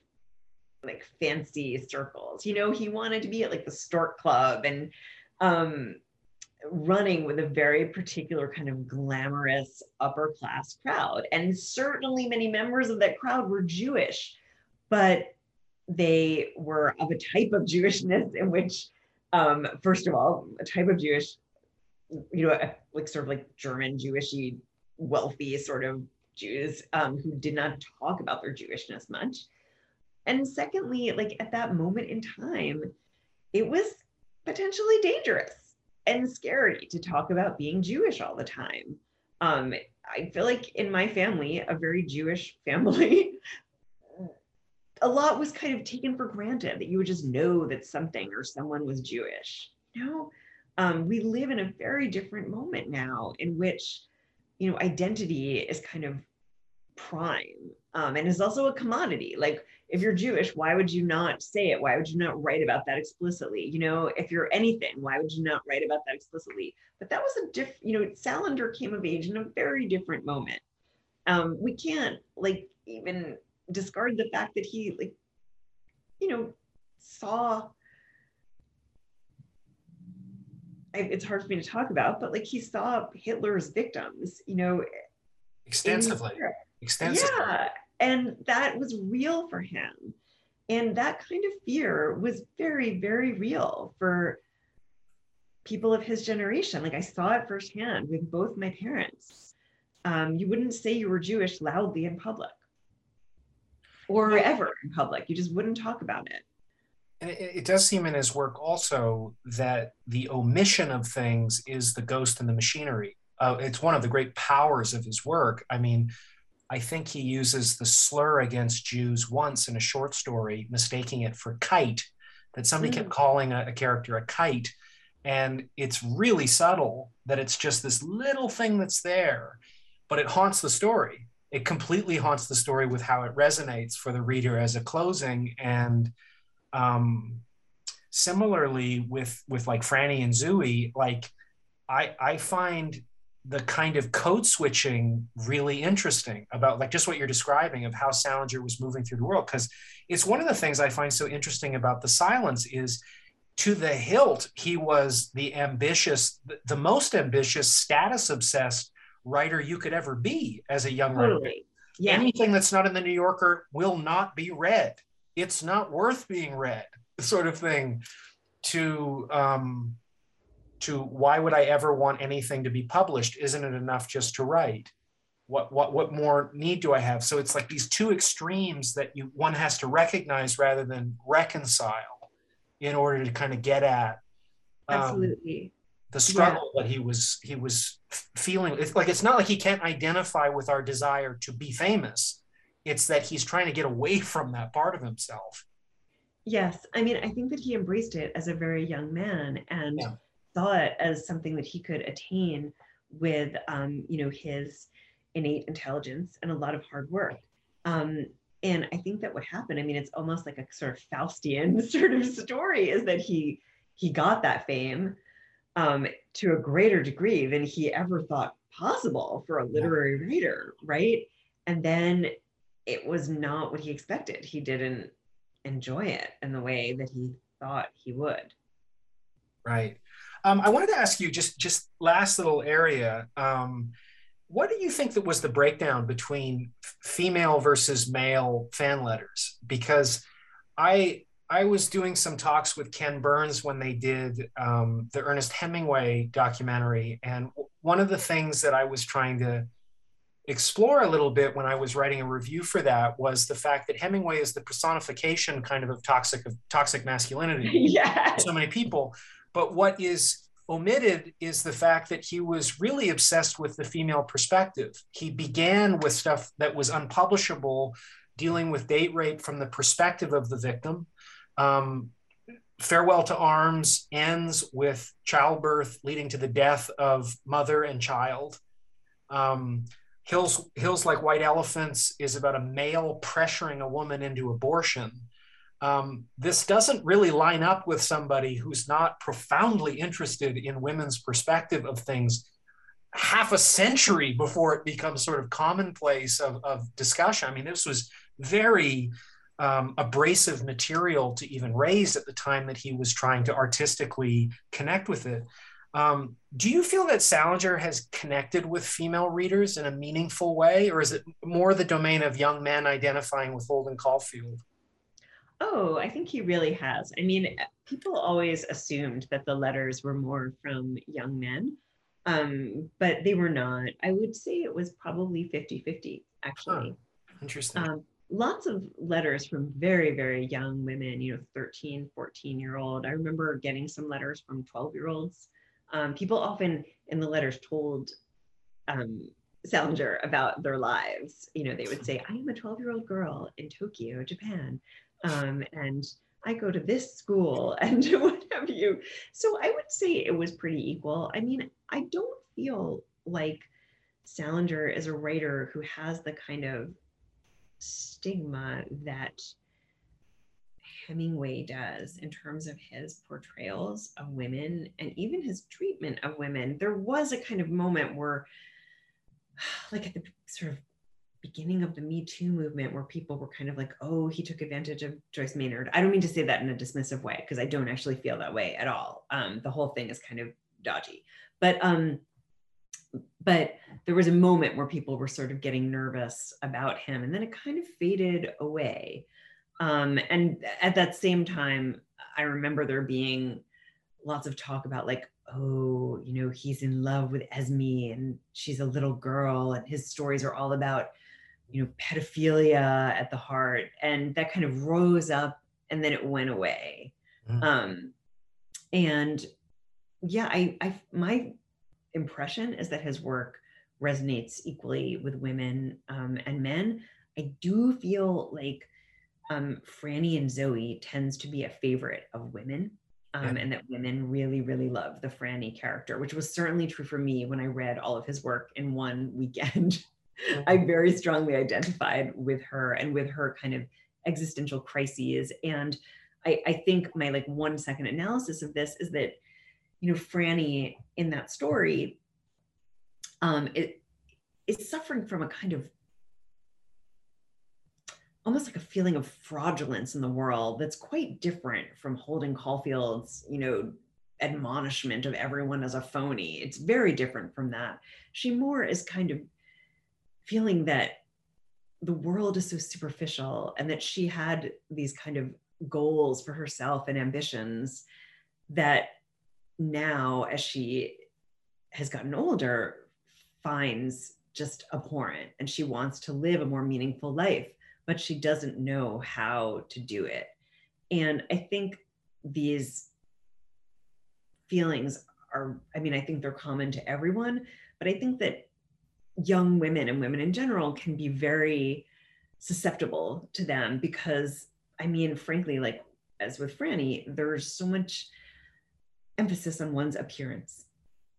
Speaker 1: like fancy circles. You know, he wanted to be at like the Stork Club and um, running with a very particular kind of glamorous upper class crowd. And certainly many members of that crowd were Jewish, but they were of a type of Jewishness in which, um, first of all, a type of Jewish, you know, like sort of like German Jewishy wealthy sort of Jews um, who did not talk about their Jewishness much. And secondly, like at that moment in time, it was potentially dangerous and scary to talk about being Jewish all the time. Um, I feel like in my family, a very Jewish family, a lot was kind of taken for granted that you would just know that something or someone was Jewish. You know, um, we live in a very different moment now in which you know identity is kind of prime um, and is also a commodity. Like if you're jewish why would you not say it? Why would you not write about that explicitly? You know if you're anything why would you not write about that explicitly? But that was a diff you know salinger came of age in a very different moment. Um, we can't like even discard the fact that he like you know saw it's hard for me to talk about, but like he saw Hitler's victims, you know,
Speaker 2: extensively. Extensively.
Speaker 1: Yeah. And that was real for him. And that kind of fear was very, very real for people of his generation. Like I saw it firsthand with both my parents. um, you wouldn't say you were Jewish loudly in public or ever in public. You just wouldn't talk about it.
Speaker 2: And it, it, does seem in his work also that the omission of things is the ghost in the machinery. Uh, it's one of the great powers of his work. I mean, I think he uses the slur against Jews once in a short story, mistaking it for kite, that somebody mm. kept calling a, a character a kite. And it's really subtle that it's just this little thing that's there, but it haunts the story. It completely haunts the story with how it resonates for the reader as a closing. And um, similarly with with like Franny and Zooey, like I I find the kind of code switching really interesting about like just what you're describing of how Salinger was moving through the world because it's one of the things I find so interesting about the silence is to the hilt he was the ambitious the most ambitious status obsessed writer you could ever be as a young totally. writer yeah. anything that's not in the New Yorker will not be read it's not worth being read sort of thing to um to why would I ever want anything to be published? Isn't it enough just to write? What what what more need do I have? So it's like these two extremes that you one has to recognize rather than reconcile in order to kind of get at
Speaker 1: um, absolutely
Speaker 2: the struggle yeah. that he was he was feeling. It's like it's not like he can't identify with our desire to be famous. It's that he's trying to get away from that part of himself.
Speaker 1: Yes, I mean, I think that he embraced it as a very young man, and yeah. saw it as something that he could attain with um, you know his innate intelligence and a lot of hard work. Um, and i think that what happened i mean it's almost like a sort of faustian sort of story is that he he got that fame um, to a greater degree than he ever thought possible for a literary writer right? And then it was not what he expected he didn't enjoy it in the way that he thought he would
Speaker 2: right um, I wanted to ask you just just last little area. Um, what do you think that was the breakdown between female versus male fan letters? Because I I was doing some talks with Ken Burns when they did um, the Ernest Hemingway documentary, and one of the things that I was trying to explore a little bit when I was writing a review for that was the fact that Hemingway is the personification kind of of toxic of toxic masculinity.
Speaker 1: yeah.
Speaker 2: So many people. But what is omitted is the fact that he was really obsessed with the female perspective. He began with stuff that was unpublishable, dealing with date rape from the perspective of the victim. Um, Farewell to Arms ends with childbirth leading to the death of mother and child. Um, Hills, Hills Like White Elephants is about a male pressuring a woman into abortion um, this doesn't really line up with somebody who's not profoundly interested in women's perspective of things half a century before it becomes sort of commonplace of, of discussion. I mean, this was very um, abrasive material to even raise at the time that he was trying to artistically connect with it. Um, do you feel that Salinger has connected with female readers in a meaningful way, or is it more the domain of young men identifying with Holden Caulfield?
Speaker 1: Oh, I think he really has. I mean, people always assumed that the letters were more from young men, um, but they were not. I would say it was probably 50 50, actually.
Speaker 2: Huh. Interesting. Um,
Speaker 1: lots of letters from very, very young women, you know, 13, 14 year old. I remember getting some letters from 12 year olds. Um, people often in the letters told um, Salinger about their lives. You know, they would say, I am a 12 year old girl in Tokyo, Japan um, and I go to this school and what have you. So I would say it was pretty equal. I mean, I don't feel like Salinger is a writer who has the kind of stigma that Hemingway does in terms of his portrayals of women and even his treatment of women. There was a kind of moment where, like at the sort of beginning of the Me Too movement where people were kind of like, oh, he took advantage of Joyce Maynard. I don't mean to say that in a dismissive way because I don't actually feel that way at all. Um, the whole thing is kind of dodgy. But um, but there was a moment where people were sort of getting nervous about him, and then it kind of faded away. Um, and at that same time, I remember there being lots of talk about like oh, you know, he's in love with Esme and she's a little girl, and his stories are all about, you know, pedophilia at the heart. And that kind of rose up and then it went away. Mm. Um, and yeah, I, I, my impression is that his work resonates equally with women um, and men. I do feel like um, Franny and Zooey tends to be a favorite of women. Um, yeah. And that women really, really love the Franny character, which was certainly true for me when I read all of his work in one weekend. I mm-hmm. very strongly identified with her and with her kind of existential crises. And I, I think my like one second analysis of this is that, you know, Franny in that story um, it, is suffering from a kind of almost like a feeling of fraudulence in the world that's quite different from Holden Caulfield's, you know, admonishment of everyone as a phony. It's very different from that. She more is kind of feeling that the world is so superficial and that she had these kind of goals for herself and ambitions that now as she has gotten older finds just abhorrent and she wants to live a more meaningful life but she doesn't know how to do it. And I think these feelings are, I mean, I think they're common to everyone, but I think that young women and women in general can be very susceptible to them because, I mean, frankly, like as with Franny, there's so much emphasis on one's appearance,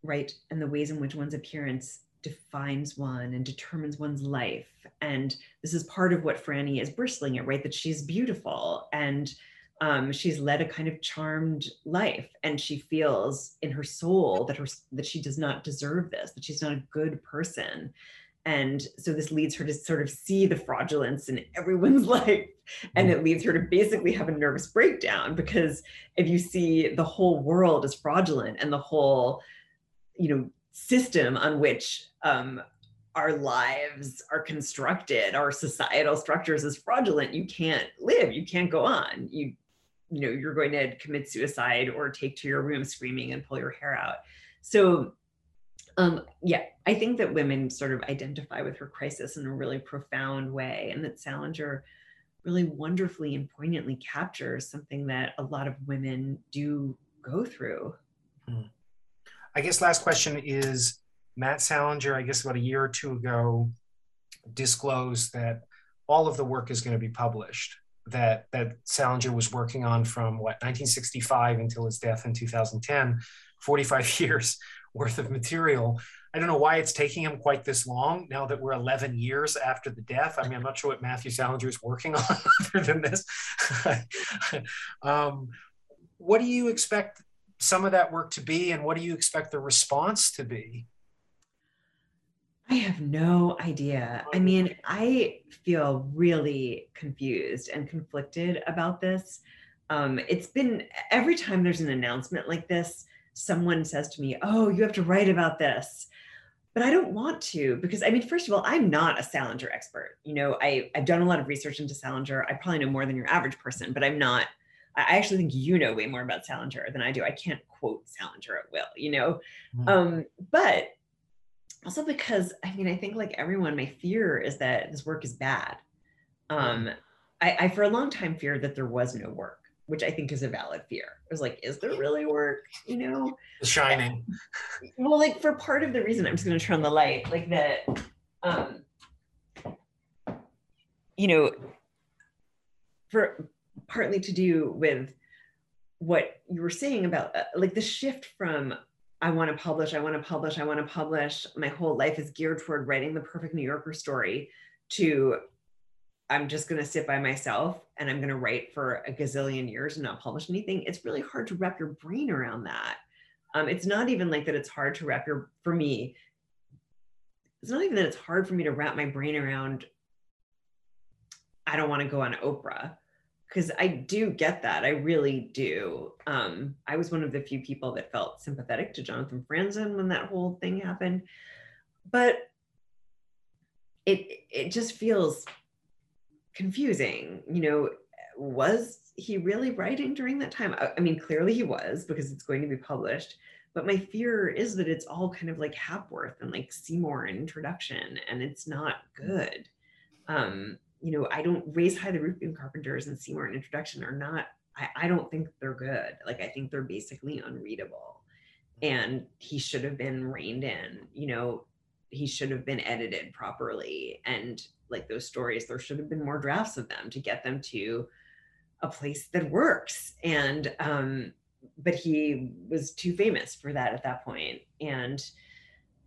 Speaker 1: right? And the ways in which one's appearance defines one and determines one's life. And this is part of what Franny is bristling at, right? That she's beautiful and um, she's led a kind of charmed life, and she feels in her soul that her that she does not deserve this, that she's not a good person. And so this leads her to sort of see the fraudulence in everyone's life. And it leads her to basically have a nervous breakdown because if you see the whole world as fraudulent and the whole, you know, system on which um, our lives are constructed, our societal structures is fraudulent. You can't live, you can't go on. You, you know, you're going to commit suicide or take to your room screaming and pull your hair out. So um, yeah, I think that women sort of identify with her crisis in a really profound way, and that Salinger really wonderfully and poignantly captures something that a lot of women do go through. Mm.
Speaker 2: I guess last question is Matt Salinger, I guess about a year or two ago, disclosed that all of the work is going to be published that that Salinger was working on from what 1965 until his death in 2010, 45 years worth of material. I don't know why it's taking him quite this long now that we're 11 years after the death. I mean, I'm not sure what Matthew Salinger is working on other than this. um, what do you expect some of that work to be, and what do you expect the response to be?
Speaker 1: I have no idea. I mean, I feel really confused and conflicted about this. Um, it's been every time there's an announcement like this, someone says to me, Oh, you have to write about this. But I don't want to because I mean, first of all, I'm not a Salinger expert. You know, I, I've done a lot of research into Salinger. I probably know more than your average person, but I'm not I actually think you know way more about Salinger than I do. I can't quote Salinger at will, you know. Mm. Um, but also because I mean, I think like everyone, my fear is that this work is bad. Um, I, I for a long time feared that there was no work, which I think is a valid fear. I was like, is there really work? You know,
Speaker 2: the shining.
Speaker 1: Well, like for part of the reason I'm just gonna turn the light, like that, um, you know, for partly to do with what you were saying about uh, like the shift from I want to publish, I want to publish, I want to publish. My whole life is geared toward writing the perfect New Yorker story to I'm just going to sit by myself and I'm going to write for a gazillion years and not publish anything. It's really hard to wrap your brain around that. Um, it's not even like that it's hard to wrap your, for me, it's not even that it's hard for me to wrap my brain around. I don't want to go on Oprah because I do get that. I really do. Um, I was one of the few people that felt sympathetic to Jonathan Franzen when that whole thing happened, but it it just feels confusing. You know, was he really writing during that time? I, I mean, clearly he was because it's going to be published. but my fear is that it's all kind of like Hapworth and like Seymour an Introduction, and it's not good. Um, you know, I don't raise high the roof beam carpenters and Seymour an Introduction are not. I, I don't think they're good. Like I think they're basically unreadable, and he should have been reined in. You know, he should have been edited properly, and like those stories, there should have been more drafts of them to get them to a place that works. And um, but he was too famous for that at that point and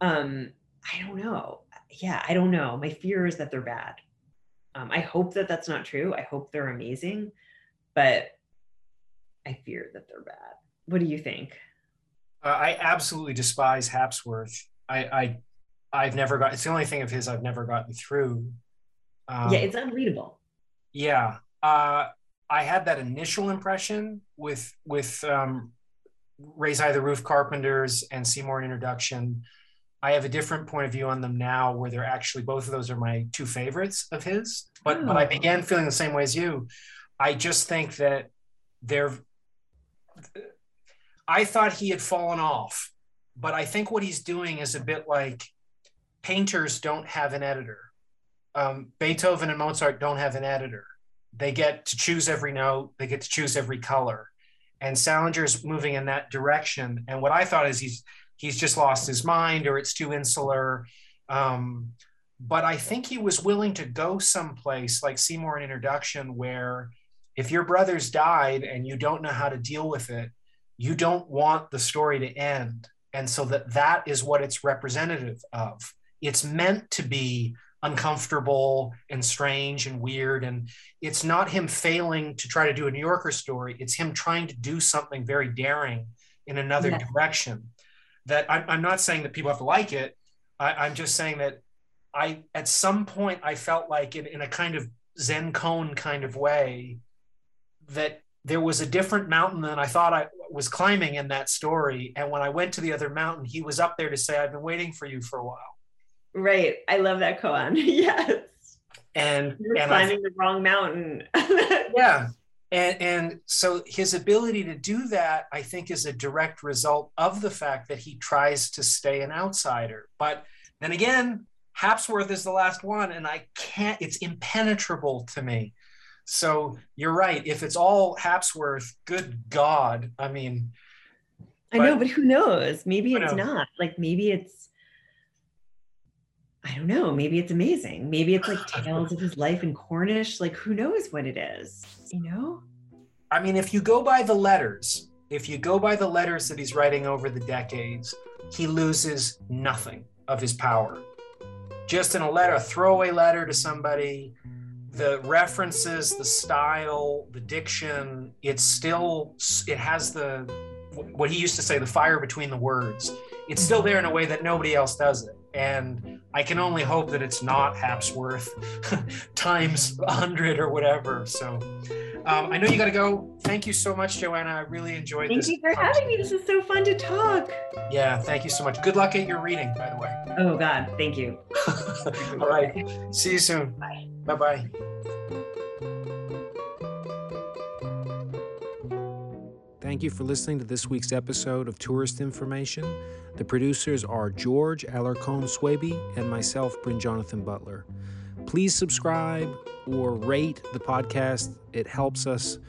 Speaker 1: um i don't know yeah i don't know my fear is that they're bad um, i hope that that's not true. I hope they're amazing but i fear that they're bad. What do you think?
Speaker 2: Uh, i absolutely despise Hapworth. I i i've never got it's the only thing of his i've never gotten through.
Speaker 1: Um, yeah it's unreadable.
Speaker 2: Yeah uh I had that initial impression with with um, Raise High the Roof Carpenters and Seymour Introduction. I have a different point of view on them now, where they're actually both of those are my two favorites of his. But oh. but I oh. began feeling the same way as you. I just think that they're. I thought he had fallen off, but I think what he's doing is a bit like painters don't have an editor. Um, Beethoven and Mozart don't have an editor they get to choose every note, they get to choose every color. And Salinger's moving in that direction. And what I thought is he's he's just lost his mind or it's too insular. Um, but I think he was willing to go someplace like Seymour an Introduction, where if your brothers died and you don't know how to deal with it, you don't want the story to end. And so that that is what it's representative of. It's meant to be uncomfortable and strange and weird. And it's not him failing to try to do a New Yorker story, it's him trying to do something very daring in another yeah. direction. That I'm, I'm, not saying that people have to like it. I, am just saying that I, at some point, I felt like in, in a kind of Zen koan kind of way that there was a different mountain than I thought I was climbing in that story. And when I went to the other mountain, he was up there to say, I've been waiting for you for a while.
Speaker 1: Right. I love that koan. yes.
Speaker 2: And
Speaker 1: you're
Speaker 2: and
Speaker 1: climbing the wrong mountain.
Speaker 2: yeah. And and so his ability to do that, I think, is a direct result of the fact that he tries to stay an outsider. But then again, Hapworth is the last one, and I can't, it's impenetrable to me. So you're right. If it's all Hapworth, good God. I mean,
Speaker 1: I know, but who knows? Maybe it's not. Like maybe it's I don't know. Maybe it's amazing. Maybe it's like tales of his life in Cornish. Like, who knows what it is, you know?
Speaker 2: I mean, if you go by the letters, if you go by the letters that he's writing over the decades, he loses nothing of his power. Just in a letter, a throwaway letter to somebody, the references, the style, the diction, it's still, it has the, what he used to say, the fire between the words. It's still mm-hmm. there in a way that nobody else does it. And I can only hope that it's not Hapworth times 100 or whatever. So um, I know you got to go. Thank you so much, Joanna. I really enjoyed
Speaker 1: thank
Speaker 2: this.
Speaker 1: Thank you for having me. This is so fun to talk.
Speaker 2: Yeah, thank you so much. Good luck at your reading, by the way.
Speaker 1: Oh, God. Thank you.
Speaker 2: All right. See you soon.
Speaker 1: Bye.
Speaker 2: Bye bye.
Speaker 4: Thank you for listening to this week's episode of Tourist Information. The producers are George Alarcon Swaby and myself, Bryn Jonathan Butler. Please subscribe or rate the podcast. It helps us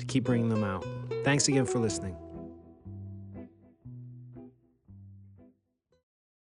Speaker 4: to keep bringing them out. Thanks again for listening.